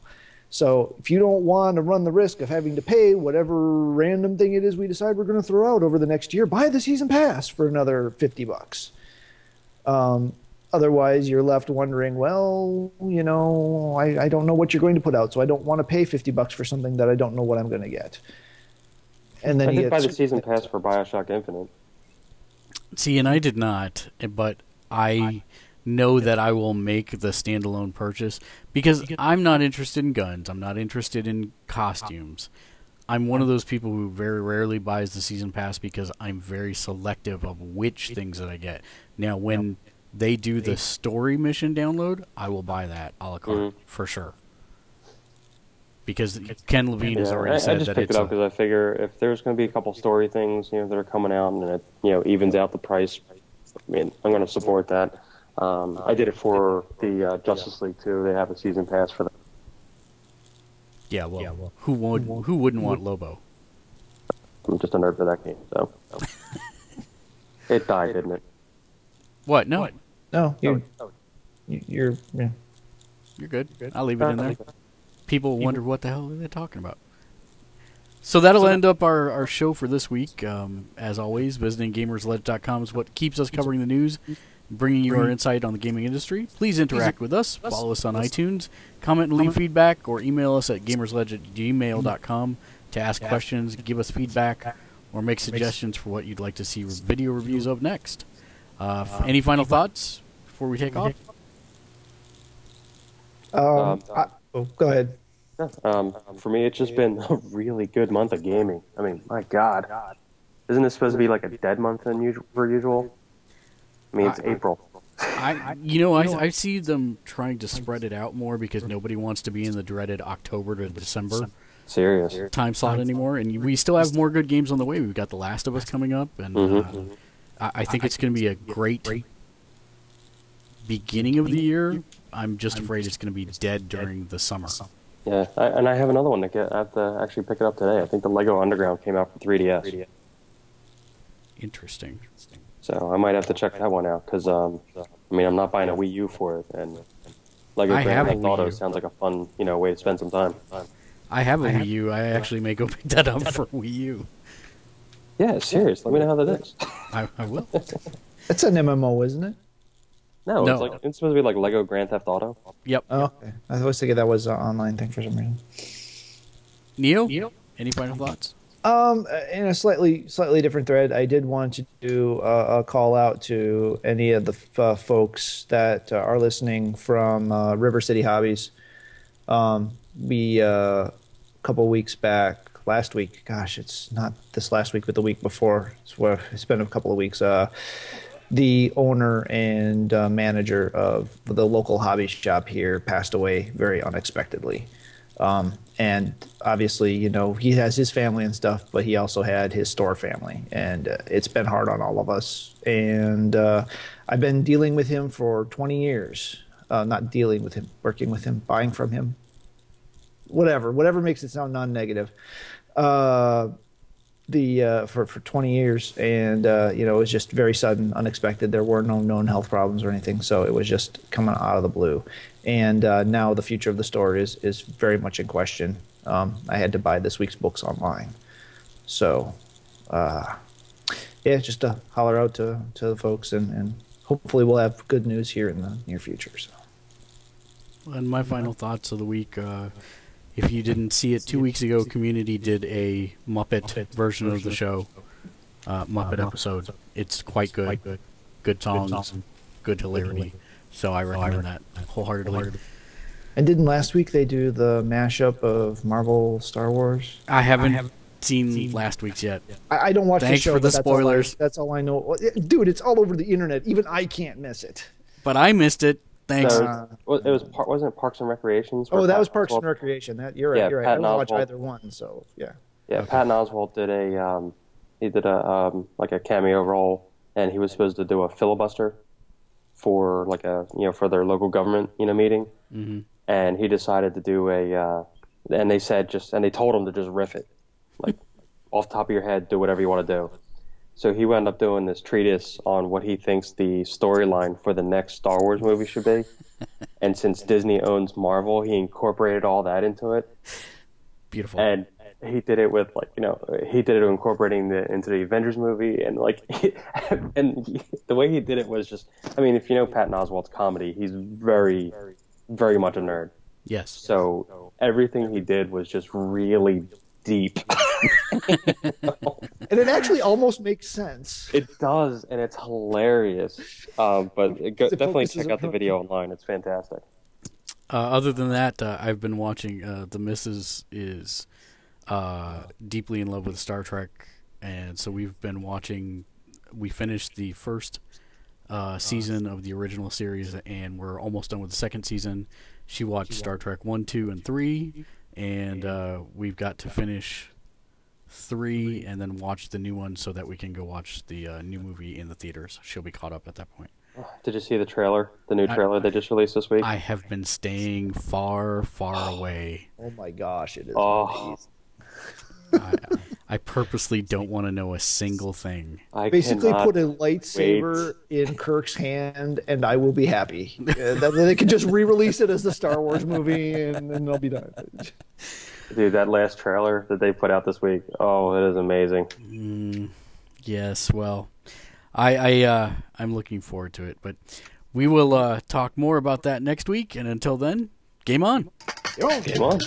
So if you don't want to run the risk of having to pay whatever random thing it is we decide we're going to throw out over the next year, buy the season pass for another 50 bucks. Um, otherwise, you're left wondering, well, you know, I, I don't know what you're going to put out, so I don't want to pay 50 bucks for something that I don't know what I'm going to get. And then I you did buy the season pass for Bioshock Infinite. See, and I did not, but I know that I will make the standalone purchase because I'm not interested in guns. I'm not interested in costumes. I'm one of those people who very rarely buys the season pass because I'm very selective of which things that I get. Now, when they do the story mission download, I will buy that a la carte Mhm. for sure. Because Ken Levine has Yeah, already I, I just that picked it up because I figure if there's going to be a couple story things, you know, that are coming out and it, you know, evens out the price. I mean, I'm going to support that. Um, I did it for the uh, Justice League too. They have a season pass for that. yeah. Well, who would who wouldn't want Lobo? I'm just a nerd for that game, so <laughs> it died, didn't it? What? No, no, you're, you're yeah. You're good. I'll leave it in there. People wonder what the hell are they talking about. So that'll end up our, our show for this week. Um, as always, visiting gamersledge.com is what keeps us covering the news. Bringing you our insight on the gaming industry. Please interact with us. Follow us on iTunes. Comment and leave feedback, or email us at gamersledge at gmail.com to ask questions, give us feedback, or make suggestions for what you'd like to see video reviews of next. Uh, any final thoughts before we take off? Um, Um, I, oh, go ahead. Um, for me, it's just been a really good month of gaming. I mean, my God, isn't this supposed to be like a dead month than usual, per usual? I mean, it's I- April. I, <laughs> you know, I, I see them trying to spread it out more because nobody wants to be in the dreaded October to December Serious. time slot anymore, and we still have more good games on the way. We've got The Last of Us coming up, and Mhm. uh, I, I think it's going to be a great beginning of the year. I'm just afraid it's going to be dead during the summer. Yeah, I, and I have another one to get. I have to actually pick it up today. I think the Lego Underground came out for 3DS, Interesting. So I might have to check that one out because um, I mean, I'm not buying a Wii U for it, and Lego I Grand Theft Auto sounds like a fun, you know, way to spend some time. I have a Wii U. I actually may go pick that up for Wii U. Yeah, serious. Let me know how that is. I, I will. <laughs> It's an MMO, isn't it? No, No. it's like it's supposed to be like Lego Grand Theft Auto. Yep. Oh, okay. I was thinking that was an online thing for some reason. Neo, any final thoughts? Um, in a slightly slightly different thread, I did want to do a, a call out to any of the f- uh, folks that uh, are listening from uh, River City Hobbies. Um, we uh, a couple weeks back, last week. Gosh, it's not this last week, but the week before. It's, where it's been a couple of weeks. Uh, the owner and uh, manager of the local hobby shop here passed away very unexpectedly. Um, and obviously, you know, he has his family and stuff, but he also had his store family, and uh, it's been hard on all of us. And uh, I've been dealing with him for 20 years. Uh, not dealing with him, working with him, buying from him, whatever, whatever makes it sound non-negative. Uh, the uh, for for 20 years, and uh, you know it was just very sudden, unexpected. There were no known health problems or anything, so it was just coming out of the blue. And uh, now the future of the store is is very much in question. Um, I had to buy this week's books online, so uh, yeah, just to holler out to to the folks, and, and hopefully we'll have good news here in the near future. So. And my final thoughts of the week. Uh, if you didn't see it, two weeks ago, Community did a Muppet version of the show, uh, Muppet episode. It's quite good. Good songs, good hilarity. So I recommend that wholeheartedly. And didn't last week they do the mashup of Marvel Star Wars? I haven't seen last week's yet. I, I don't watch Thanks the show, for the but that's all I- spoilers. That's all I, know. Dude, it's all over the internet. Even I can't miss it. But I missed it. Thanks. No, Uh, Well, it was par- wasn't it Parks and Recreations? Oh, that Pat was Parks Oswalt- and Recreation. That you're right. Yeah, you're right. Patton I don't watch either one, so yeah. Yeah, Patton Oswalt did a um, he did a um, like a cameo role, and he was supposed to do a filibuster for like a you know for their local government you know meeting, Mhm. and he decided to do a uh, and they said just and they told him to just riff it, like <laughs> off the top of your head, do whatever you want to do. So he wound up doing this treatise on what he thinks the storyline for the next Star Wars movie should be. <laughs> and since Disney owns Marvel, he incorporated all that into it Beautiful. and he did it with like you know he did it incorporating the into the Avengers movie and like <laughs> and he- the way he did it was just I mean if you know Patton Oswalt's comedy he's very very much a nerd yes. so everything he did was just really deep <laughs> And it actually almost makes sense. it does and it's hilarious um, but it <laughs> go, It definitely check out the on- video online it's fantastic Uh, other than that, uh, I've been watching. Uh, the Missus is uh, deeply in love with Star Trek, and so we've been watching. We finished the first uh, season of the original series, and we're almost done with the second season. She watched Star Trek one, two, and three, and uh, we've got to finish three and then watch the new one so that we can go watch the uh, new movie in the theaters. She'll be caught up at that point. did you see the trailer the new I- trailer they just released this week I have been staying far, far away. Oh my gosh, it is. Oh. amazing. I, I purposely don't want to know a single thing. I Basically, put a lightsaber in Kirk's hand, and I will be happy. Uh, that they can just re-release it as the Star Wars movie, and then they'll be done. Dude, that last trailer that they put out this week, oh, it is amazing. Mm, yes, well, I, I uh, I'm looking forward to it. But we will uh, talk more about that next week. And until then, game on. Game on.